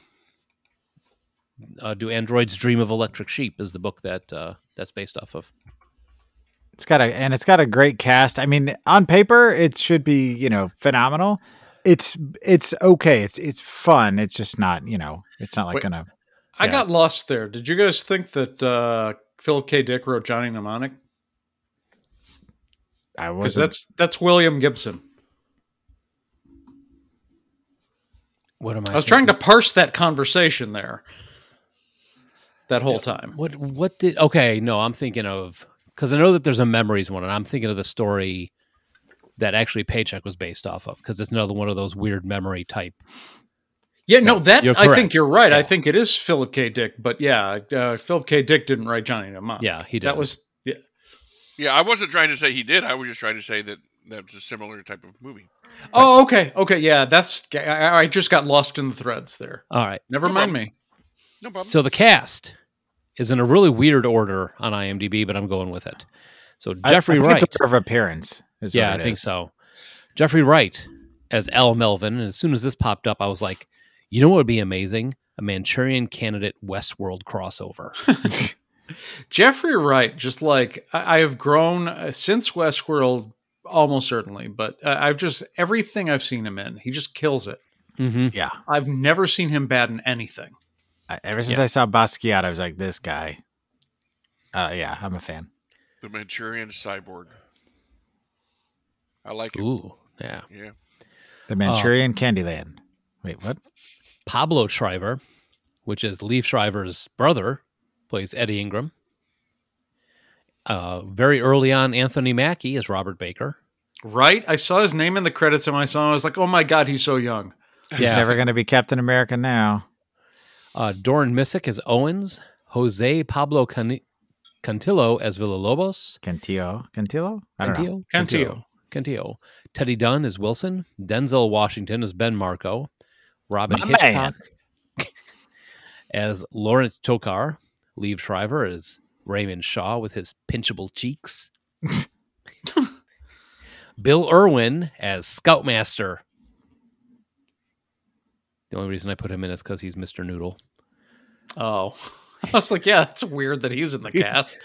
Uh, Do Androids Dream of Electric Sheep is the book that uh, that's based off of. It's got a and it's got a great cast. I mean, on paper, it should be you know phenomenal. It's it's okay. It's it's fun. It's just not you know. It's not like Wait. gonna. I Yeah. got lost there. Did you guys think that uh, Philip K. Dick wrote Johnny Mnemonic? I Because was that's that's William Gibson. What am I? I was trying to parse that conversation there. That whole time. What what did okay, no, I'm thinking of because I know that there's a memories one, and I'm thinking of the story that actually Paycheck was based off of, because it's another one of those weird memory type. Yeah, no, that I correct. think you're right. I think it is Philip K. Dick, but yeah, uh, Philip K. Dick didn't write Johnny Mnemonic. Yeah, he did. That was yeah. Yeah, I wasn't trying to say he did. I was just trying to say that that's a similar type of movie. Oh, okay, okay, yeah. That's I, I just got lost in the threads there. all right. Never No mind problem. me. No problem. So the cast is in a really weird order on IMDb, but I'm going with it. So Jeffrey I think Wright, order of appearance. is yeah, I it think so. Jeffrey Wright as Al Melvin, and as soon as this popped up, I was like, you know what would be amazing? A Manchurian Candidate Westworld crossover. Jeffrey Wright, just like I, I have grown uh, since Westworld, almost certainly, but uh, I've just everything I've seen him in, he just kills it. hmm Yeah. I've never seen him bad in anything. I, ever since Yeah. I saw Basquiat, I was like, this guy. Uh, yeah, I'm a fan. the Manchurian Cyborg. I like it. Ooh, yeah. Yeah. The Manchurian Candyland. Wait, what? Pablo Schreiber, which is Liev Schreiber's brother, plays Eddie Ingram. Uh, very early on, Anthony Mackie is Robert Baker. Right? I saw his name in the credits and when I saw him, I was like, oh my God, he's so young. He's Yeah. never going to be Captain America now. Uh, Dorian Missick as Owens, Jose Pablo Can- Cantillo as Villalobos, Cantillo. Cantillo? I don't know. Cantillo, Cantillo. Cantillo. Teddy Dunn as Wilson, Denzel Washington as Ben Marco, Robyn My Hitchcock as Lawrence Tokar, Liev Schreiber as Raymond Shaw with his pinchable cheeks, Bill Irwin as Scoutmaster. The only reason I put him in is because he's Mr. Noodle. Oh. I was like, yeah, it's weird that he's in the cast.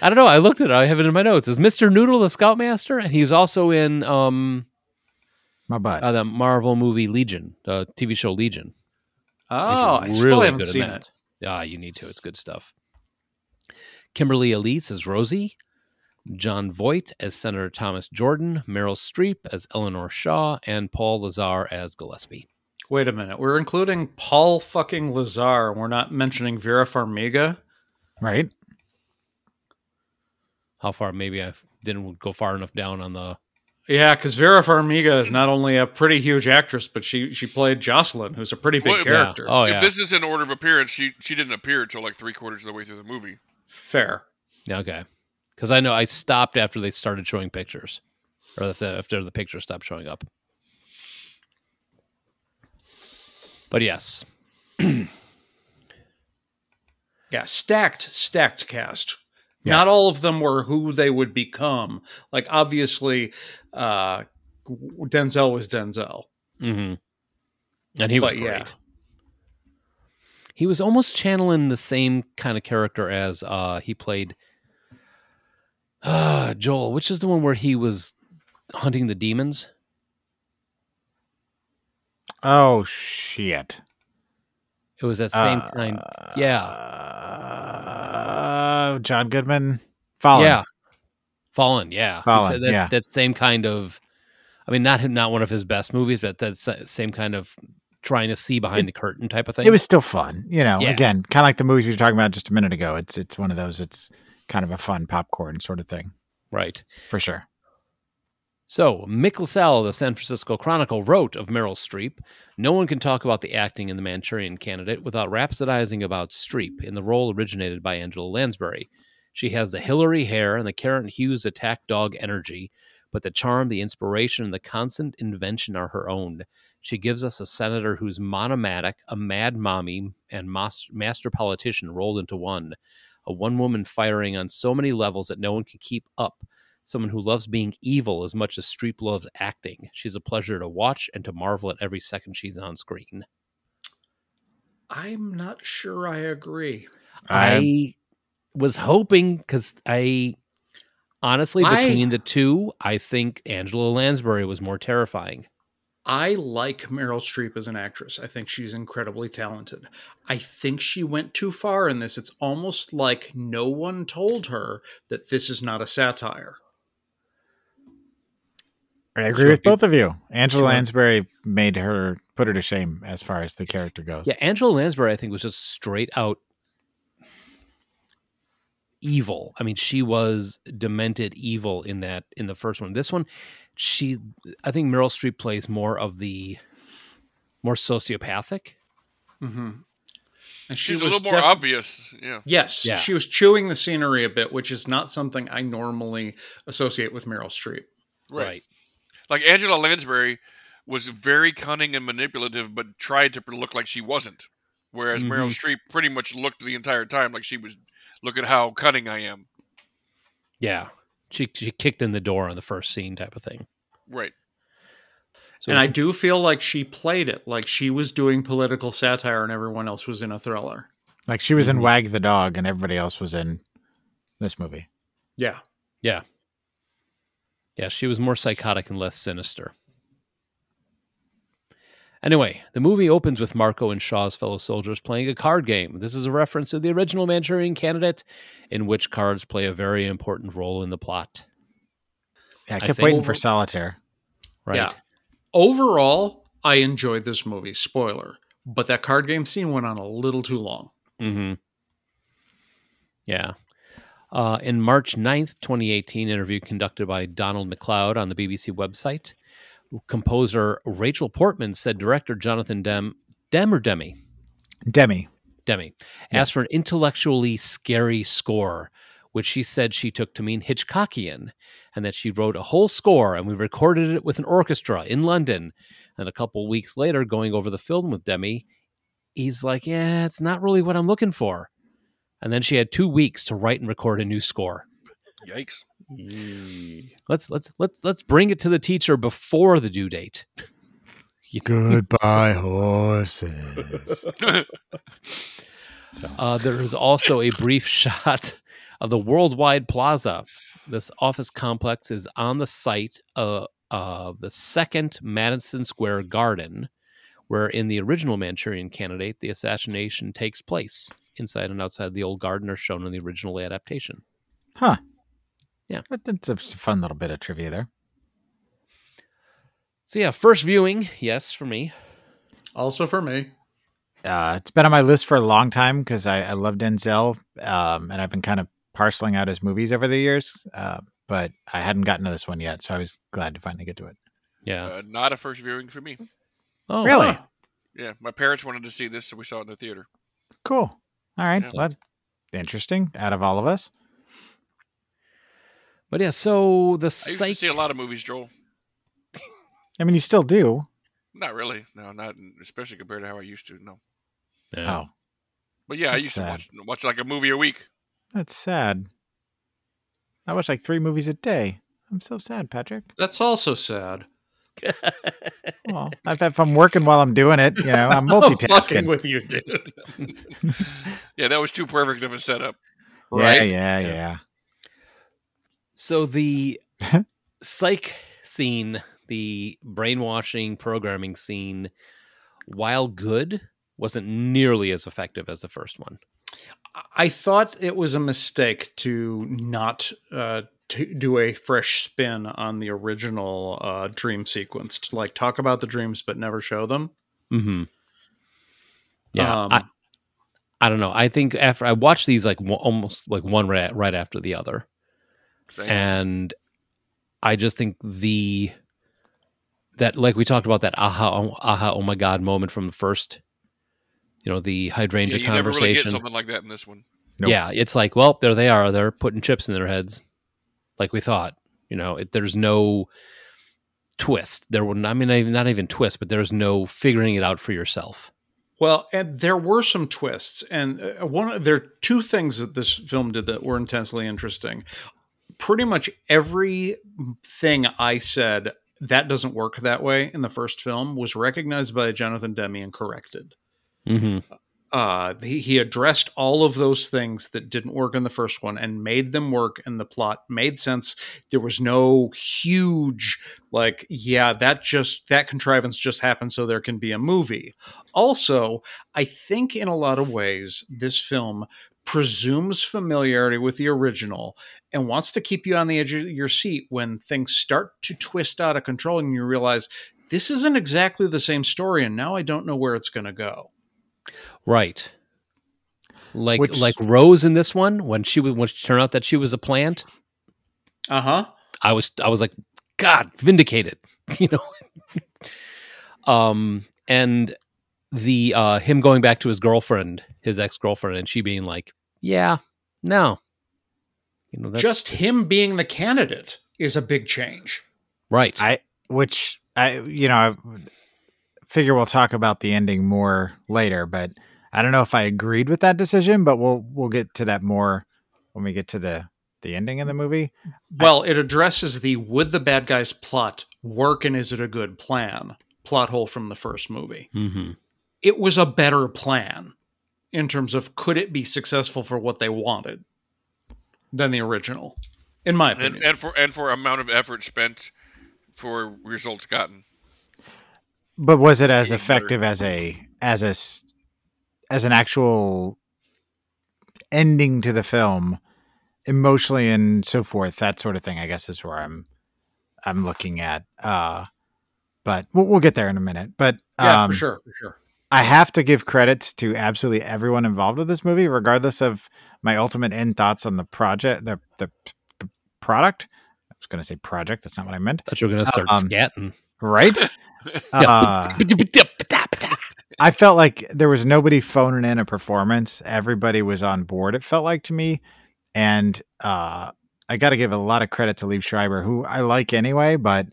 I don't know. I looked at it. I have it in my notes. Is Mr. Noodle the Scoutmaster? And he's also in um My butt. uh, the Marvel movie Legion, the TV show Legion. Oh, I He's still haven't good seen that. it. Ah, you need to. It's good stuff. Kimberly Elise as Rosie, Jon Voight as Senator Thomas Jordan, Meryl Streep as Eleanor Shaw, and Paul Lazar as Gillespie. Wait a minute. We're including Paul fucking Lazar. We're not mentioning Vera Farmiga. right? How far? Maybe I didn't go far enough down on the. Yeah, because Vera Farmiga is not only a pretty huge actress, but she she played Jocelyn, who's a pretty big Well, if- character. Oh if yeah. this is in order of appearance, she she didn't appear until like three quarters of the way through the movie. Fair. Okay. Because I know I stopped after they started showing pictures, or if the, after the pictures stopped showing up. But yes, Yeah, stacked, stacked cast. Yes. Not all of them were who they would become. Like obviously, uh, Denzel was Denzel. hmm and he was But, great. yeah. He was almost channeling the same kind of character as uh, he played uh, Joel, which is the one where he was hunting the demons. Oh, shit. It was that same Uh, kind. Yeah, Uh, John Goodman. Fallen. yeah, Fallen. Yeah, Fallen, That, yeah. that same kind of. I mean, not not one of his best movies, but that same kind of trying to see behind the curtain type of thing. It was still fun. You know, Yeah. again, kind of like the movies we were talking about just a minute ago. It's it's one of those, it's kind of a fun popcorn sort of thing, right. for sure. So, Mick LaSalle of the San Francisco Chronicle wrote of Meryl Streep No one can talk about the acting in The Manchurian Candidate without rhapsodizing about Streep in the role originated by Angela Lansbury. She has the Hillary hair and the Karen Hughes attack dog energy, but the charm, the inspiration, and the constant invention are her own. She gives us a senator who's monomatic, a mad mommy, and master politician rolled into one. A one woman firing on so many levels that no one can keep up someone who loves being evil as much as Streep loves acting. She's a pleasure to watch and to marvel at every second she's on screen. I'm not sure I agree. I, I was hoping because I honestly I- between the two, I think Angela Lansbury was more terrifying. I like Meryl Streep as an actress. I think she's incredibly talented. I think she went too far in this. It's almost like no one told her that this is not a satire. I agree Sure. with both of you. Angela Lansbury made her put her to shame as far as the character goes. Yeah, Angela Lansbury, I think, was just straight out evil. I mean, she was demented evil in that in the first one. This one, she, I think Meryl Streep plays more of the more sociopathic. Mm-hmm. And she She's a little more def- obvious. Yeah. Yes, Yeah. she was chewing the scenery a bit, which is not something I normally associate with Meryl Streep. Right. Like Angela Lansbury was very cunning and manipulative, but tried to look like she wasn't. Whereas Meryl Streep pretty much looked the entire time like she was. Look at how cunning I am. Yeah. She she kicked in the door on the first scene type of thing. Right. So and I do feel like she played it like she was doing political satire and everyone else was in a thriller. Like she was in Mhm. Wag the Dog and everybody else was in this movie. Yeah. yeah. Yeah, she was more psychotic and less sinister. Anyway, the movie opens with Marco and Shaw's fellow soldiers playing a card game. This is a reference to the original Manchurian candidate, in which cards play a very important role in the plot. Yeah, I I kept think- waiting for Solitaire. Right? Yeah. Overall, I enjoyed this movie. Spoiler. But that card game scene went on a little too long. Mm-hmm. Yeah. Uh, in March 9th, 2018, interview conducted by Donald McLeod on the BBC website. Composer Rachel Portman said director Jonathan Dem, Dem or Demi? Demi. Demi asked for an intellectually scary score, which she said she took to mean Hitchcockian, and that she wrote a whole score and we recorded it with an orchestra in London. And a couple weeks later, going over the film with Demi, he's like, "Yeah, it's not really what I'm looking for." And then she had two weeks to write and record a new score. Yikes. Let's let's let's let's bring it to the teacher before the due date. Goodbye, horses. Uh, there is also a brief shot of the Worldwide Plaza. This office complex is on the site of, of the second Madison Square Garden, where in the original Manchurian Candidate, the assassination takes place. Inside and outside the old garden are shown in the original adaptation. Huh. Yeah. That's a fun little bit of trivia there. So yeah, first viewing, yes, for me. Also for me. Uh, it's been on my list for a long time because I, I love Denzel, um, and I've been kind of parceling out his movies over the years. Uh, but I hadn't gotten to this one yet, so I was glad to finally get to it. Yeah. Uh, not a first viewing for me. oh, really? wow. Yeah, my parents wanted to see this, so we saw it in the theater. Cool. All right. Yeah. Well, interesting. Out of all of us, But yeah, so the I used to see a lot of movies, Joel. I mean, you still do. Not really. No, not especially compared to how I used to. No. Yeah. Oh, But yeah, I used sad. to watch watch like a movie a week. that's sad. I watch like three movies a day. I'm so sad, Patrick. That's also sad. Well, if if I'm working while I'm doing it, you know, I'm I'm fucking multitasking. with you, dude. Yeah, that was too perfect of a setup. Yeah, Right? yeah, Yeah. yeah. So the psych scene, the brainwashing programming scene, while good, wasn't nearly as effective as the first one. I thought it was a mistake to not uh, to do a fresh spin on the original uh, dream sequence. To like talk about the dreams but never show them. Mm-hmm. Yeah, Um, I, I don't know. I think after I watched these, like one- almost like one right, right after the other, Same. and I just think the that like we talked about that aha oh, aha oh my god moment from the first, you know, the hydrangea yeah, you never really get conversation. something like that in this one. Nope. Yeah, it's like, well, there they are. They're putting chips in their heads, like we thought. You know, it, there's no twist. There would, I mean, not even twist, but there's no figuring it out for yourself. Well, and there were some twists, and uh, one there are two things that this film did that were intensely interesting. Pretty much everything I said that doesn't work that way in the first film was recognized by Jonathan Demme and corrected. Mm-hmm. uh, he, he addressed all of those things that didn't work in the first one and made them work and the plot made sense there was no huge like yeah that just that contrivance just happened so there can be a movie also i think in a lot of ways this film presumes familiarity with the original and wants to keep you on the edge of your seat when things start to twist out of control and you realize this isn't exactly the same story and now i don't know where it's going to go Right. Like Which- like Rose in this one when she was when she turned out that she was a plant. uh-huh I was I was like, God, vindicated. You know. um and the uh him going back to his girlfriend, his ex girlfriend, and she being like, Yeah, no. You know, just him being the candidate is a big change. right. I, which I, you know, I figure we'll talk about the ending more later, but I don't know if I agreed with that decision, but we'll we'll get to that more when we get to the the ending of the movie. Well, it addresses the would the bad guy's plot work and is it a good plan plot hole from the first movie. mm-hmm. It was a better plan in terms of could it be successful for what they wanted than the original, in my opinion. and for and for amount of effort spent for results gotten. But was it as effective as a as a s- as an actual ending to the film, emotionally and so forth? That sort of thing, I guess, is where I'm I'm looking at. Uh, but we'll, we'll get there in a minute. But yeah, um, for sure, for sure. I have to give credits to absolutely everyone involved with this movie, regardless of my ultimate end thoughts on the project, the the p- p- product. I was going to say project. That's not what I meant. Thought you were gonna start Um, scatting. Right? uh, I felt like there was nobody phoning in a performance. Everybody was on board. It felt like to me, and uh, I got to give a lot of credit to Liev Schreiber, who I like anyway, but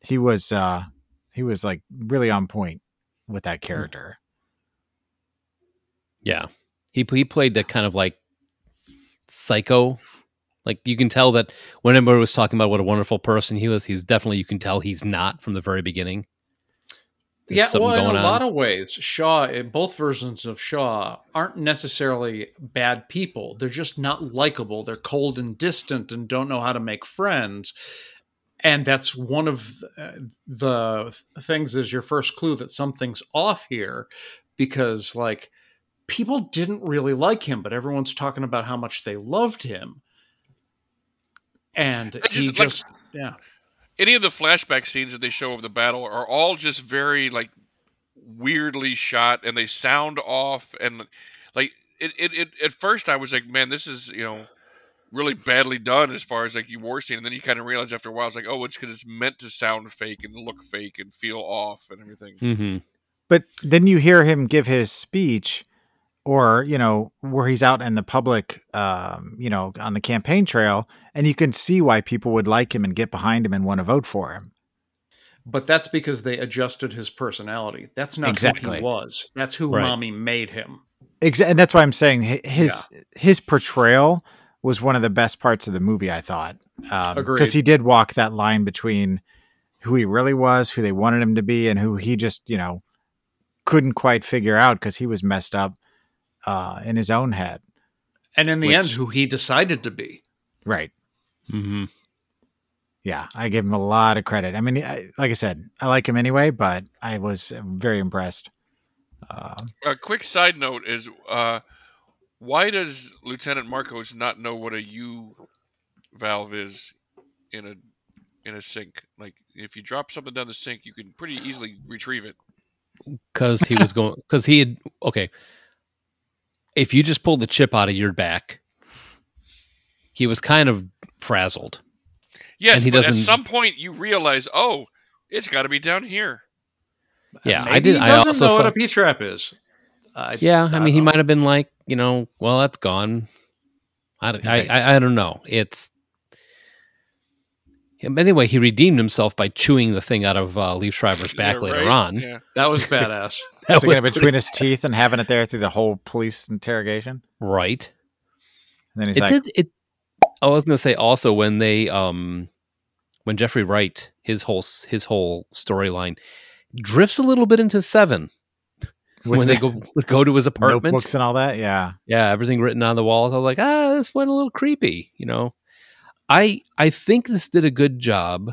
he was uh, he was like really on point with that hmm. character. Yeah, he he played that kind of like psycho. Like you can tell that when everybody was talking about what a wonderful person he was, he's definitely you can tell he's not from the very beginning. There's yeah, well, in a on. lot of ways, Shaw, in both versions of Shaw, aren't necessarily bad people. They're just not likable. They're cold and distant and don't know how to make friends. And that's one of uh, the things is your first clue that something's off here because, like, people didn't really like him, but everyone's talking about how much they loved him. And I he just, like- yeah. Any of the flashback scenes that they show of the battle are all just very like weirdly shot, and they sound off, and like it. It, it at first I was like, man, this is you know really badly done as far as like you were seeing. and then you kind of realize after a while, it's like, oh, it's because it's meant to sound fake and look fake and feel off and everything. hmm But then you hear him give his speech, or you know where he's out in the public, um, you know, on the campaign trail, and you can see why people would like him and get behind him and want to vote for him. But that's because they adjusted his personality. That's not who he was. That's who Right. mommy made him. Exactly, and that's why I'm saying hi- his his portrayal was one of the best parts of the movie. I thought because Agreed. he did walk that line between who he really was, who they wanted him to be, and who he just you know couldn't quite figure out because he was messed up uh, in his own head. And in the Which- end, who he decided to be. Right. hmm Yeah, I give him a lot of credit. I mean, I, like I said, I like him anyway, but I was very impressed. Uh, A quick side note is uh, why does Lieutenant Marcos not know what a U valve is in a in a sink? Like if you drop something down the sink, you can pretty easily retrieve it. Because he was going. Because he had. Okay. If you just pulled the chip out of your back, he was kind of frazzled. Yes, And he but at doesn't- some point you realize, oh, it's got to be down here. Yeah, I did. He doesn't also know what a P trap is. I, Yeah, I don't mean, he know. might have been like, you know, well, that's gone. I, don't- I, I, I don't know. It's anyway. He redeemed himself by chewing the thing out of uh, Liev Schreiber's back Yeah, later right? on. Yeah. That was badass. That sticking was it between his teeth and having it there through the whole police interrogation. right. And then he's It like, did. It. I was going to say also when they um when Jeffrey Wright his whole his whole storyline drifts a little bit into seven with when they go go to his apartment. notebooks and all that. Yeah. yeah everything written on the walls i was like ah this went a little creepy you know i i think this did a good job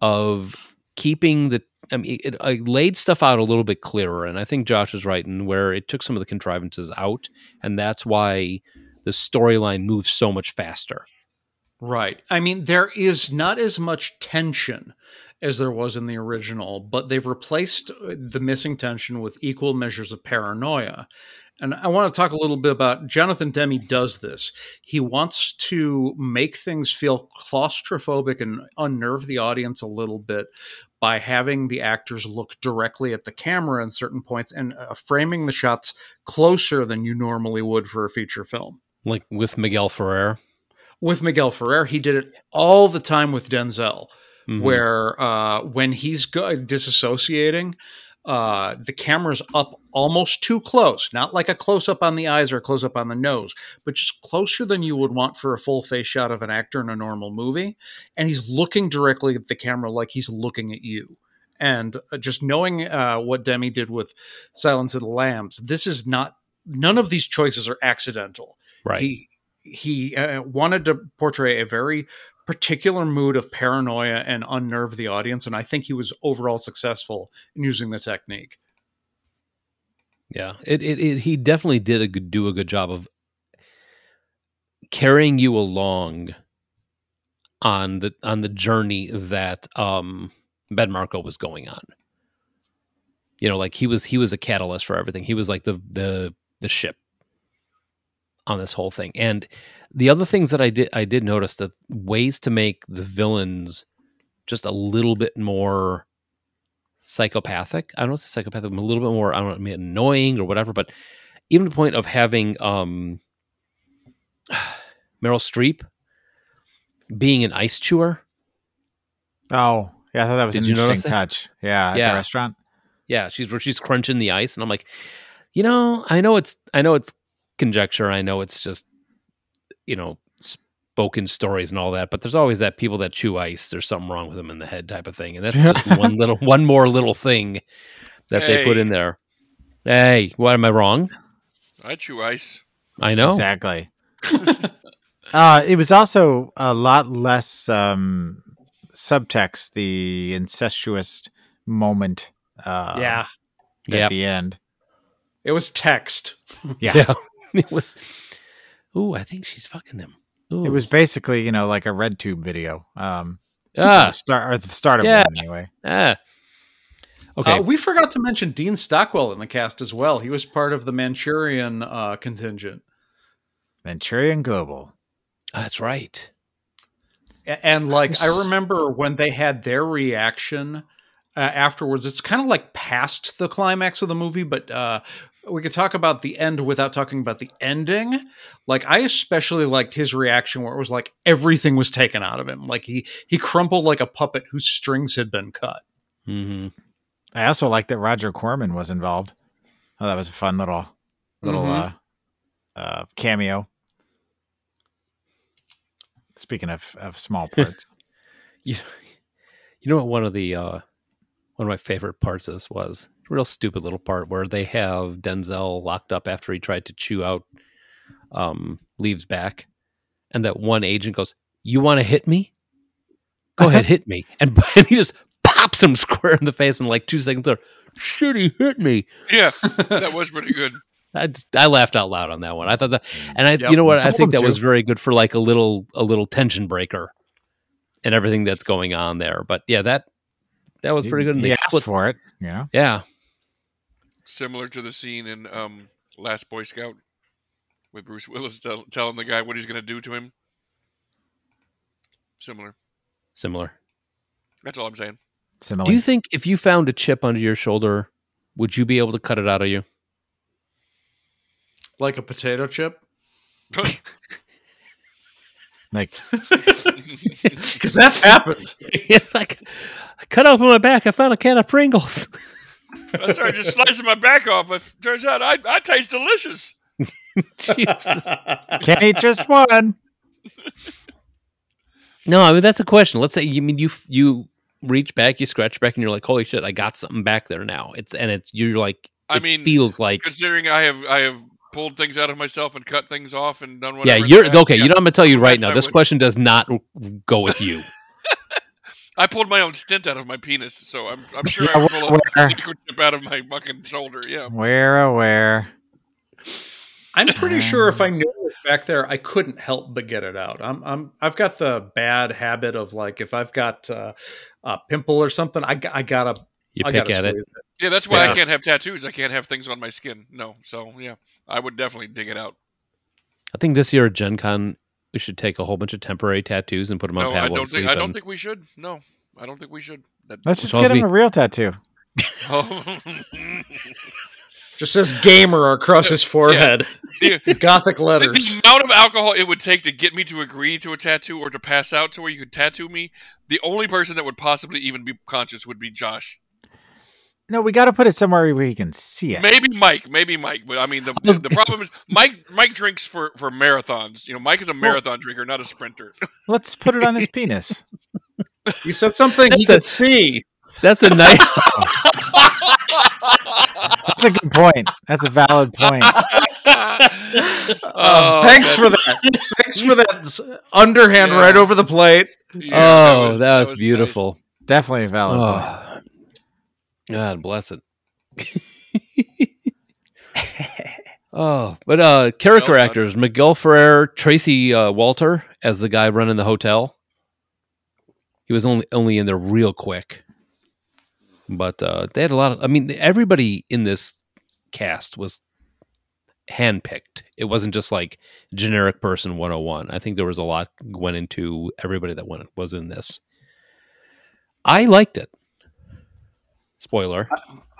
of keeping the i mean it, it laid stuff out a little bit clearer and i think josh is right in where it took some of the contrivances out and that's why the storyline moves so much faster Right. I mean, there is not as much tension as there was in the original, but they've replaced uh, the missing tension with equal measures of paranoia. And I want to talk a little bit about Jonathan Demme does this. He wants to make things feel claustrophobic and unnerve the audience a little bit by having the actors look directly at the camera in certain points and uh, framing the shots closer than you normally would for a feature film like with miguel ferrer with Miguel Ferrer, he did it all the time with Denzel, Mhm. where uh, when he's go- disassociating, uh, the camera's up almost too close, not like a close up on the eyes or a close up on the nose, but just closer than you would want for a full face shot of an actor in a normal movie. And he's looking directly at the camera like he's looking at you. And uh, just knowing uh, what Demme did with Silence of the Lambs, this is not, none of these choices are accidental right he he uh, wanted to portray a very particular mood of paranoia and unnerve the audience and i think he was overall successful in using the technique Yeah, it, it, it he definitely did a good, do a good job of carrying you along on the on the journey that um Ben Marco was going on. You know, like he was he was a catalyst for everything. He was like the the the ship on this whole thing. And the other things that I did I did notice that ways to make the villains just a little bit more psychopathic. I don't know if it's psychopathic, but a little bit more I don't know, annoying or whatever. But even the point of having um Meryl Streep being an ice chewer. Oh, yeah, I thought that was Did an interesting touch. Yeah, at Yeah. the restaurant. Yeah, she's where she's crunching the ice, and I'm like, you know, I know it's I know it's conjecture. I know it's just you know spoken stories and all that, but there's always that people that chew ice. There's something wrong with them in the head, type of thing, and that's just one little one more little thing that they put in there. Hey, what am I wrong? I chew ice. I know. Exactly. uh, it was also a lot less um, subtext, the incestuous moment uh, yeah, at Yeah, the end. it was text. Yeah. yeah. it was. Ooh, I think she's fucking him. Ooh. It was basically, you know, like a red tube video. Um, ah the start or the start of Yeah. one anyway. ah. Okay, Uh, we forgot to mention Dean Stockwell in the cast as well. He was part of the Manchurian uh, contingent. Manchurian Global. that's right. A- And like I remember when they had their reaction uh, afterwards, it's kind of like past the climax of the movie, but uh, we could talk about the end without talking about the ending. Like I especially liked his reaction where it was like everything was taken out of him, like he he crumpled like a puppet whose strings had been cut. hmm I also like that Roger Corman was involved. Oh, that was a fun little little Mhm. uh, uh, cameo. Speaking of, of small parts, You, know you know what? One of the uh, one of my favorite parts of this was a real stupid little part where they have Denzel locked up after he tried to chew out um, Liev's back, and that one agent goes, "You want to hit me? Go ahead, hit me!" And, and he just pops him square in the face, and like two seconds later, shit, he hit me. Yeah, that was pretty good. I, just, I laughed out loud on that one. I thought that, and I, Yep, you know what? I think him that was very good for like a little, a little tension breaker, and everything that's going on there. But yeah, that that was pretty good. And He they asked split, for it. Yeah. yeah, Similar to the scene in um, Last Boy Scout with Bruce Willis tell, telling the guy what he's going to do to him. Similar. similar. That's all I'm saying. similar. Do you think if you found a chip under your shoulder, would you be able to cut it out of you? Like a potato chip? like Because that's happened. Like I cut open my back. I found a can of Pringles. I started just slicing my back off. It turns out I, I taste delicious. Jesus. can't eat just one? No, I mean that's a question. Let's say you mean you you reach back, you scratch back, and you're like, "Holy shit, I got something back there now." It's and it's you're like, I it mean, feels like Considering I have I have pulled things out of myself and cut things off and done yeah. whatever. in You're okay. yeah. You know, I'm gonna tell you right now. I This would. question does not go with you. I pulled my own stint out of my penis, so I'm I'm sure Yeah, I would pull a where- microchip out of my fucking shoulder. Yeah. We're aware. I'm pretty sure if I knew it was back there, I couldn't help but get it out. I'm, I'm, I've got the bad habit of like, if I've got uh, a pimple or something, I, I gotta, You I pick at it. squeeze Yeah, that's why Yeah. I can't have tattoos. I can't have things on my skin. No, so yeah, I would definitely dig it out. I think this year at Gen Con, we should take a whole bunch of temporary tattoos and put them on No, I don't think I don't in. think we should. No, I don't think we should. That, Let's just get him me- a real tattoo. Oh. Just says gamer across his forehead. the, Gothic the- letters. the amount of alcohol it would take to get me to agree to a tattoo or to pass out to where you could tattoo me, the only person that would possibly even be conscious would be Josh. No, we got to put it somewhere where he can see it. Maybe Mike, maybe Mike, but I mean the was- the problem is Mike Mike drinks for for marathons. You know, Mike is a marathon drinker, not a sprinter. Let's put it on his penis. You said something he That's a- could see. That's a nice. That's a good point. That's a valid point. Um, oh, thanks for that. Thanks for that underhand Yeah. right over the plate. yeah, oh, that was, nice. beautiful. Definitely a valid oh, point. Oh, God bless it. oh, but uh, character Well done. actors: Miguel Ferrer, Tracy uh, Walter as the guy running the hotel. He was only only in there real quick. But uh, they had a lot of. I mean, everybody in this cast was handpicked. It wasn't just like generic person 101. I think there was a lot went into everybody that went was in this. I liked it. Spoiler.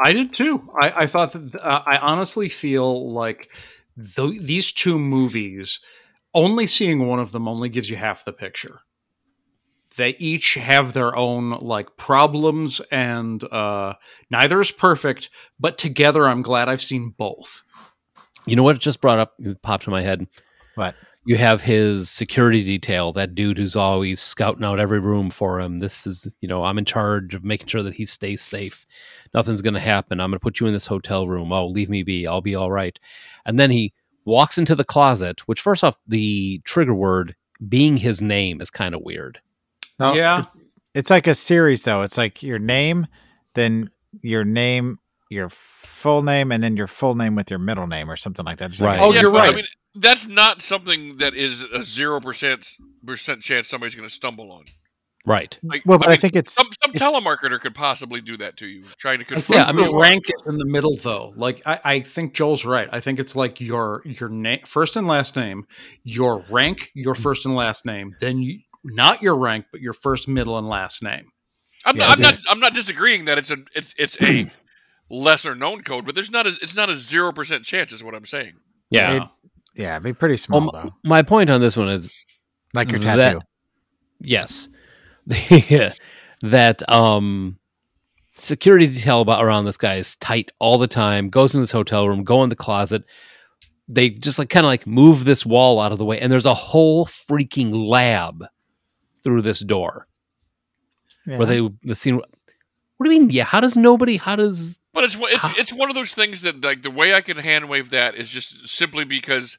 I did too. I, I thought that uh, I honestly feel like th- these two movies, only seeing one of them only gives you half the picture. They each have their own like problems, and uh, neither is perfect. But together, I'm glad I've seen both. You know what? It just brought up, it popped in my head. What? You have his security detail, that dude who's always scouting out every room for him. This is, you know, I'm in charge of making sure that he stays safe. Nothing's going to happen. I'm going to put you in this hotel room. Oh, leave me be. I'll be all right. And then he walks into the closet, which, first off, the trigger word being his name is kind of weird. No, Yeah. It's, it's like a series though. It's like your name, then your name, your full name, and then your full name with your middle name or something like that. Just like Right. a- Oh, you're right. I mean, that's not something that is a zero percent percent chance somebody's going to stumble on. Right. Like, well, but I, mean, think it's some some telemarketer could possibly do that to you, trying to I confirm. think I mean- rank is in the middle, though. Like I, I think Joel's right. I think it's like your your name, first and last name, your rank, your mm-hmm. first and last name, then you, not your rank, but your first, middle, and last name. I'm, Yeah, not, I'm not. I'm not disagreeing that it's a it's it's a lesser known code, but there's not a it's not a zero percent chance. Is what I'm saying. Yeah. It- yeah, it'd be pretty small Well, though. my point on this one is Like your that- tattoo. yes that um security detail about around this guy is tight all the time goes in this hotel room go in the closet they just like kind of like move this wall out of the way and there's a whole freaking lab through this door Yeah. where they the scene what do you mean yeah how does nobody how does But it's it's it's one of those things that like the way I can hand wave that is just simply because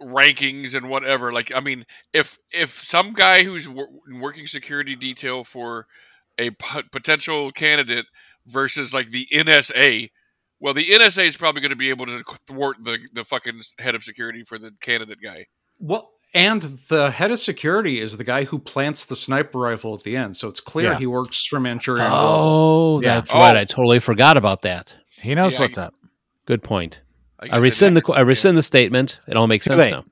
rankings and whatever. Like I mean, if if some guy who's wor- working security detail for a p- potential candidate versus like the NSA, well, the NSA is probably going to be able to thwart the the fucking head of security for the candidate guy. Well, and the head of security is the guy who plants the sniper rifle at the end, so it's clear Yeah. he works for Manchurian. World. oh Yeah. that's right Oh. i totally forgot about that he knows Yeah, what's I- up. good point i, guess rescind the I rescind the statement it all makes sense now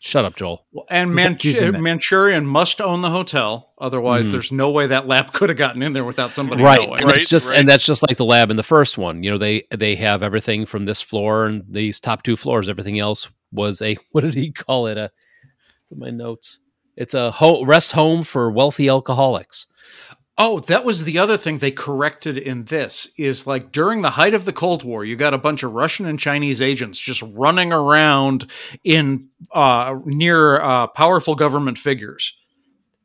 shut up joel Well, And He's Manch- Manchurian must own the hotel, otherwise, Mhm. there's no way that lab could have gotten in there without somebody right knowing. and Right, just right. and that's just like the lab in the first one you know they they have everything from this floor and these top two floors everything else was a what did he call it a my notes it's a ho- rest home for wealthy alcoholics Oh, that was the other thing they corrected in this is like during the height of the Cold War, you got a bunch of Russian and Chinese agents just running around in uh, near uh, powerful government figures.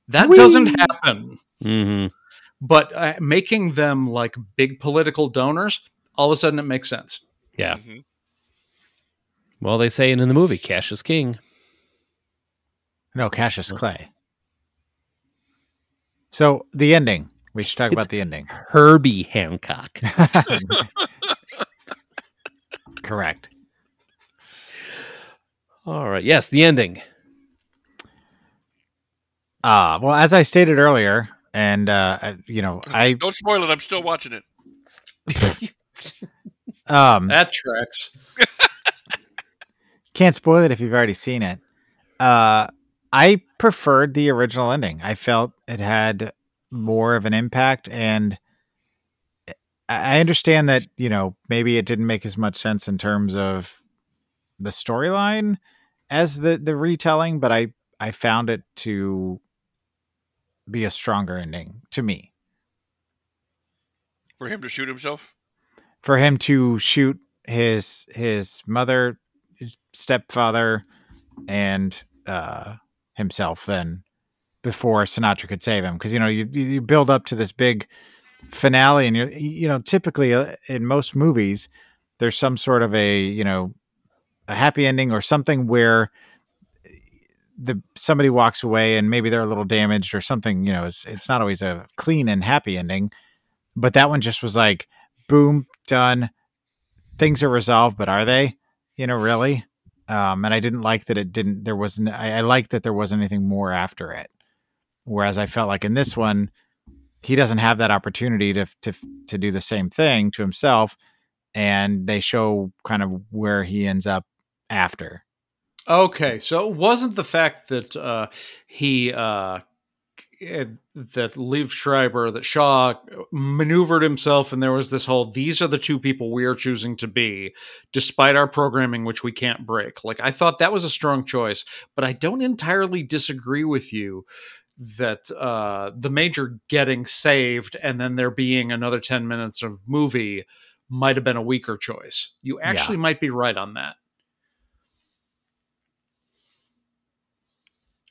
That doesn't happen. mm-hmm. But uh, making them like big political donors, all of a sudden it makes sense. yeah Mhm. well they say it in the movie cash is king No, Cassius Clay. So the ending. We should talk It's- about the ending. herbie hancock Correct. all right yes the ending Uh, well, as I stated earlier, and uh, you know, I Don't spoil it. I'm still watching it. um That tracks. can't spoil it if you've already seen it. Uh, I preferred the original ending. I felt it had more of an impact, and I I understand that you know maybe it didn't make as much sense in terms of the storyline as the the retelling, but I I found it to be a stronger ending to me. For him to shoot himself. for him to shoot his his mother, his stepfather, and uh, himself then before Sinatra could save him. Because you know you you build up to this big finale, and you you know typically uh, in most movies there's some sort of a you know a happy ending or something where the somebody walks away and maybe they're a little damaged or something you know it's it's not always a clean and happy ending. But that one just was like boom done things are resolved but are they? You know really um and i didn't like that it didn't there wasn't i, I liked that there wasn't anything more after it whereas i felt like in this one he doesn't have that opportunity to to to do the same thing to himself, and they show kind of where he ends up after. Okay, so it wasn't the fact that uh, he uh, that Liev Schreiber that Shaw maneuvered himself, and there was this whole "these are the two people we are choosing to be," despite our programming, which we can't break. Like I thought that was a strong choice, but I don't entirely disagree with you that uh, the major getting saved and then there being another ten minutes of movie might have been a weaker choice. You actually might be right on that.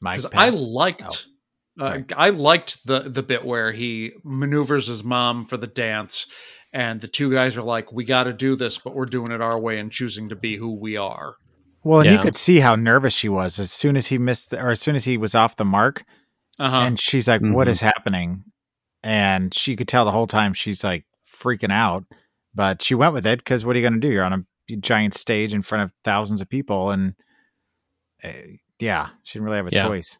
Because I liked. Oh, uh. I liked the the bit where he maneuvers his mom for the dance, and the two guys are like, "We got to do this, but we're doing it our way and choosing to be who we are." well, and Yeah. you could see how nervous she was as soon as he missed, the, or as soon as he was off the mark, Uh-huh. and she's like, "What Mhm. is happening?" And she could tell the whole time she's like freaking out, but she went with it because what are you going to do? You're on a giant stage in front of thousands of people, and uh, yeah, she didn't really have a Yeah. choice.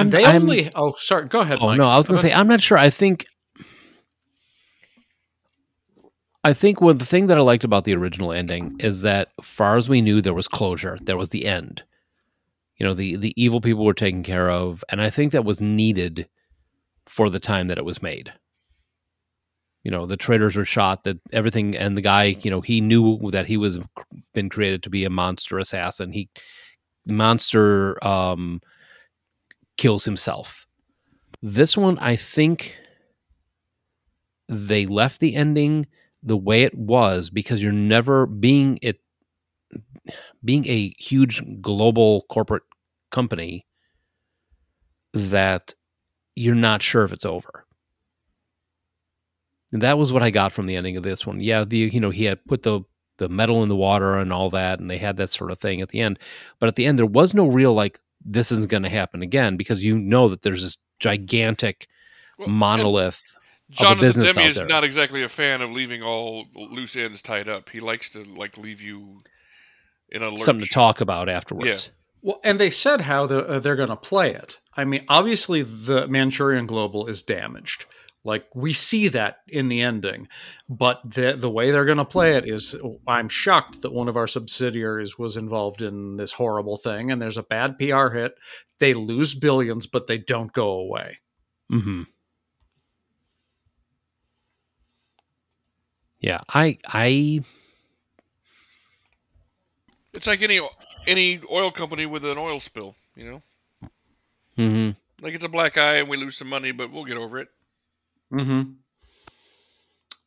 And they I'm- only. Oh, sorry. Go ahead. Oh Mike. no, I was going to say I'm not sure. I think I think what the thing that I liked about the original ending is that far as we knew there was closure. There was the end. You know, the the evil people were taken care of and I think that was needed for the time that it was made. You know, the traitors were shot that everything and the guy, you know, he knew that he was been created to be a monster assassin. He monster um kills himself. This one, I think they left the ending the way it was because you're never being it being a huge global corporate company that you're not sure if it's over. And that was what I got from the ending of this one. Yeah, the you know he had put the the metal in the water and all that, and they had that sort of thing at the end. But at the end, there was no real like this isn't going to happen again because you know that there's this gigantic Well, monolith. Jonathan business Demme out is there. not exactly a fan of leaving all loose ends tied up. He likes to like leave you in a lurch. something to talk about afterwards. Well, and they said how the, uh, they're going to play it. I mean, obviously, the Manchurian Global is damaged. Like we see that in the ending, but the the way they're going to play it is, I'm shocked that one of our subsidiaries was involved in this horrible thing, and there's a bad PR hit. They lose billions, but they don't go away. hmm Yeah, I I It's like any any oil company with an oil spill, you know. hmm Like it's a black eye and we lose some money, but we'll get over it. Mm-hmm.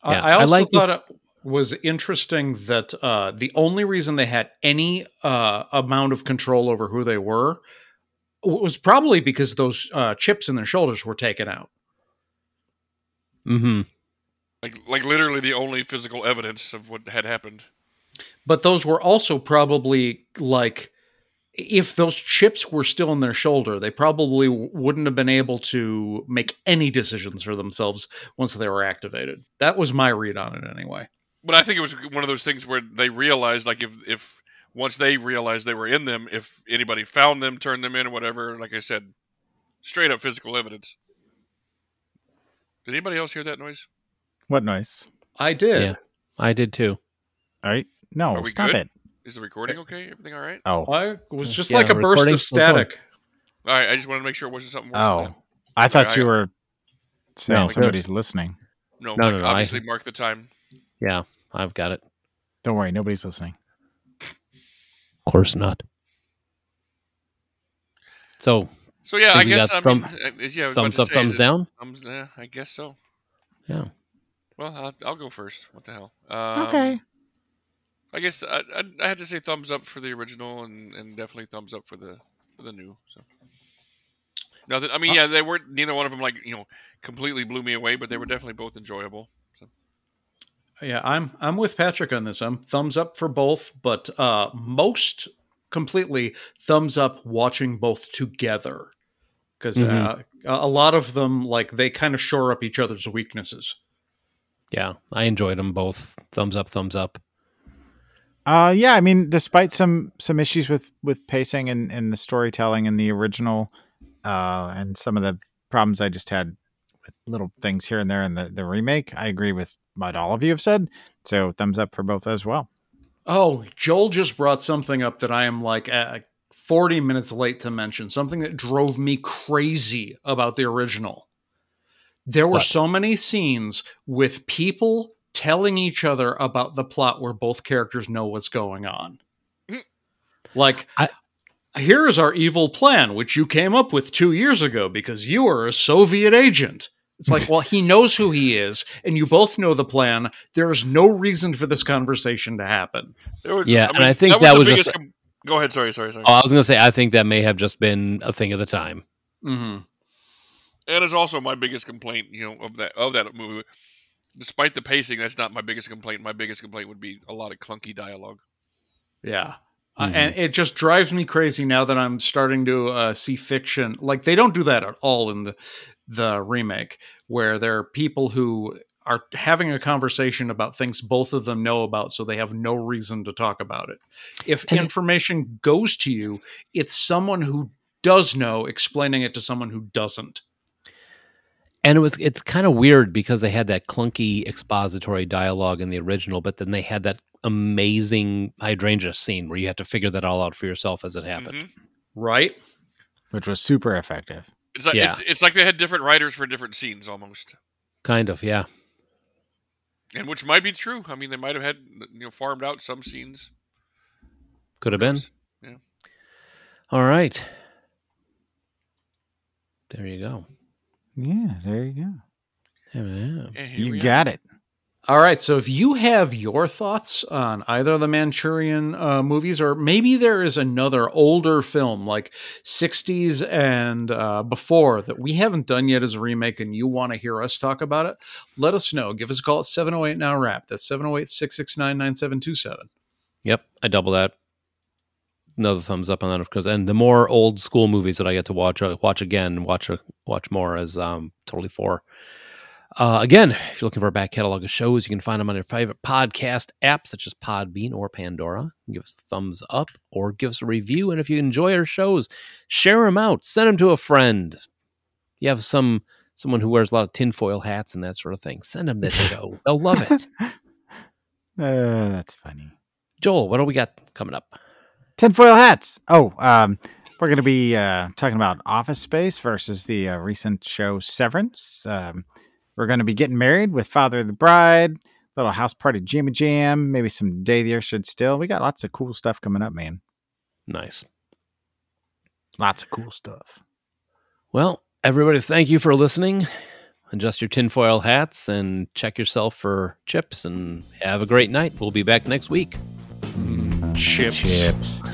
Yeah, I, I I also like the- thought it was interesting that uh, the only reason they had any uh, amount of control over who they were was probably because those uh, chips in their shoulders were taken out. Mm-hmm. Like like literally the only physical evidence of what had happened. But those were also probably like, if those chips were still in their shoulder, they probably wouldn't have been able to make any decisions for themselves once they were activated. That was my read on it, anyway. But I think it was one of those things where they realized like if if once they realized they were in them, if anybody found them, turned them in or whatever, like I said, straight up physical evidence. Did anybody else hear that noise? What noise? I did. Yeah. I did too. All right, no, stop good? it. Is the recording okay? Everything all right? Oh, I was just Yeah, like a burst of recording's still going. static. All right, I just wanted to make sure it wasn't something worse. oh, that. I thought I- you were saying No, somebody's listening. No, No, Mike, no, no, I- obviously mark the time. Yeah, I've got it. Don't worry, nobody's listening. Of course not. So So yeah, I guess I thumb- mean, uh, yeah, I thumbs up, say thumbs down. Thumbs, yeah, I guess so. Yeah. Well, I'll, I'll go first. What the hell? Um, I guess I, I, I had to say thumbs up for the original and, and definitely thumbs up for the for the new. So nothing. I mean, yeah, they weren't neither one of them like you know completely blew me away, but they were definitely both enjoyable. So Yeah, I'm I'm with Patrick on this. I'm thumbs up for both, but uh most completely thumbs up watching both together because Mhm. uh, a a lot of them like they kind of shore up each other's weaknesses. yeah, I enjoyed them both. Thumbs up, thumbs up. Uh, yeah, I mean, despite some some issues with with pacing and, and the storytelling in the original, uh, and some of the problems I just had with little things here and there in the, the remake. I agree with what all of you have said. So thumbs up for both as well. Oh, Joel just brought something up that I am like uh, 40 minutes late to mention. Something that drove me crazy about the original. There were What? so many scenes with people telling each other about the plot where both characters know what's going on. Like, I- here's our evil plan, which you came up with two years ago because you are a Soviet agent. It's like, well, he knows who he is, and you both know the plan. There is no reason for this conversation to happen. Was- Yeah, and I think that the was biggest just- com- Go ahead. Sorry, sorry, sorry. Oh, I was going to say, I think that may have just been a thing of the time. hmm and it's also my biggest complaint, you know, of that of that movie. Despite the pacing, that's not my biggest complaint. My biggest complaint would be a lot of clunky dialogue. Yeah. Uh, Mhm. and it just drives me crazy now that I'm starting to uh, see fiction. Like they don't do that at all in the the remake, where there are people who are having a conversation about things both of them know about, so they have no reason to talk about it. If And it- information goes to you, it's someone who does know explaining it to someone who doesn't. And it was it's kind of weird because they had that clunky expository dialogue in the original, but then they had that amazing hydrangea scene where you had to figure that all out for yourself as it happened. Mhm. Right? which was super effective. It's like Yeah. it's, it's like they had different writers for different scenes almost, Kind of, yeah. and which might be true. I mean, they might have had you know farmed out some scenes. Could have been. Yeah. All right. There you go. Yeah, there you go. Yeah. Yeah, here You we are. got it. All right. So if you have your thoughts on either of the Manchurian uh, movies, or maybe there is another older film like 60s and uh, before that we haven't done yet as a remake and you want to hear us talk about it, let us know. Give us a call at 708 Now Rap. That's 708 669 9727. Yep, I double that. Another thumbs up on that, of course. And the more old school movies that I get to watch, uh, watch again, watch uh, watch more as um, totally four. Uh, again, if you're looking for a back catalog of shows, you can find them on your favorite podcast apps such as Podbean or Pandora. Give us a thumbs up or give us a review. And if you enjoy our shows, share them out. Send them to a friend. You have some someone who wears a lot of tinfoil hats and that sort of thing. Send them this show. They'll love it. Uh, that's funny. Joel, what do we got coming up? Tinfoil hats. Oh, um, we're going to be uh, talking about Office Space versus the uh, recent show Severance. Um, we're going to be getting married with Father of the Bride, little house party jimmy jam, maybe some Day the Earth Stood Still. We got lots of cool stuff coming up, man. Nice. Lots of cool stuff. Well, everybody, thank you for listening. Adjust your tinfoil hats and check yourself for chips and have a great night. We'll be back next week. Chips. Chips.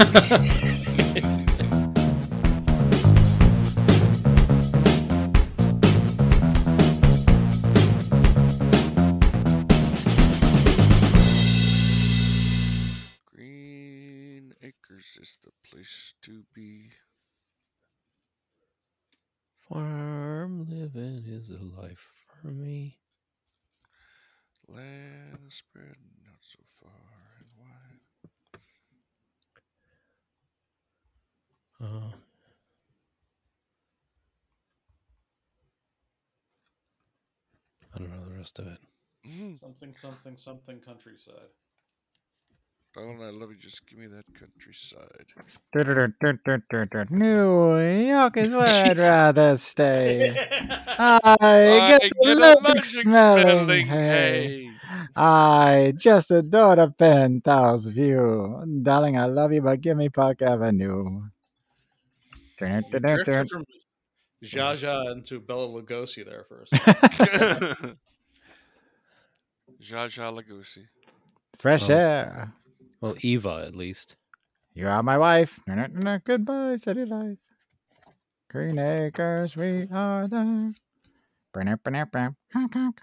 Green Acres is the place to be. Farm living is a life for me. Land spread not so far and wide. Uh, I don't know the rest of it. Mm. Something, something, something countryside. Darling, I love you. Just give me that countryside. New York is where I'd rather stay. I I get get allergic allergic smelling smelling hay. hay. I just adore the penthouse view. Darling, I love you, but give me Park Avenue. Dun, dun, dun, dun. Drifted from Zsa Zsa into Bela Lugosi there first. a second. Zsa Zsa Lugosi. Fresh Oh. air. Well, Eva, at least. You are my wife. Dun, dun, dun, dun. Goodbye, city life. Green acres, we are there. Honk, honk.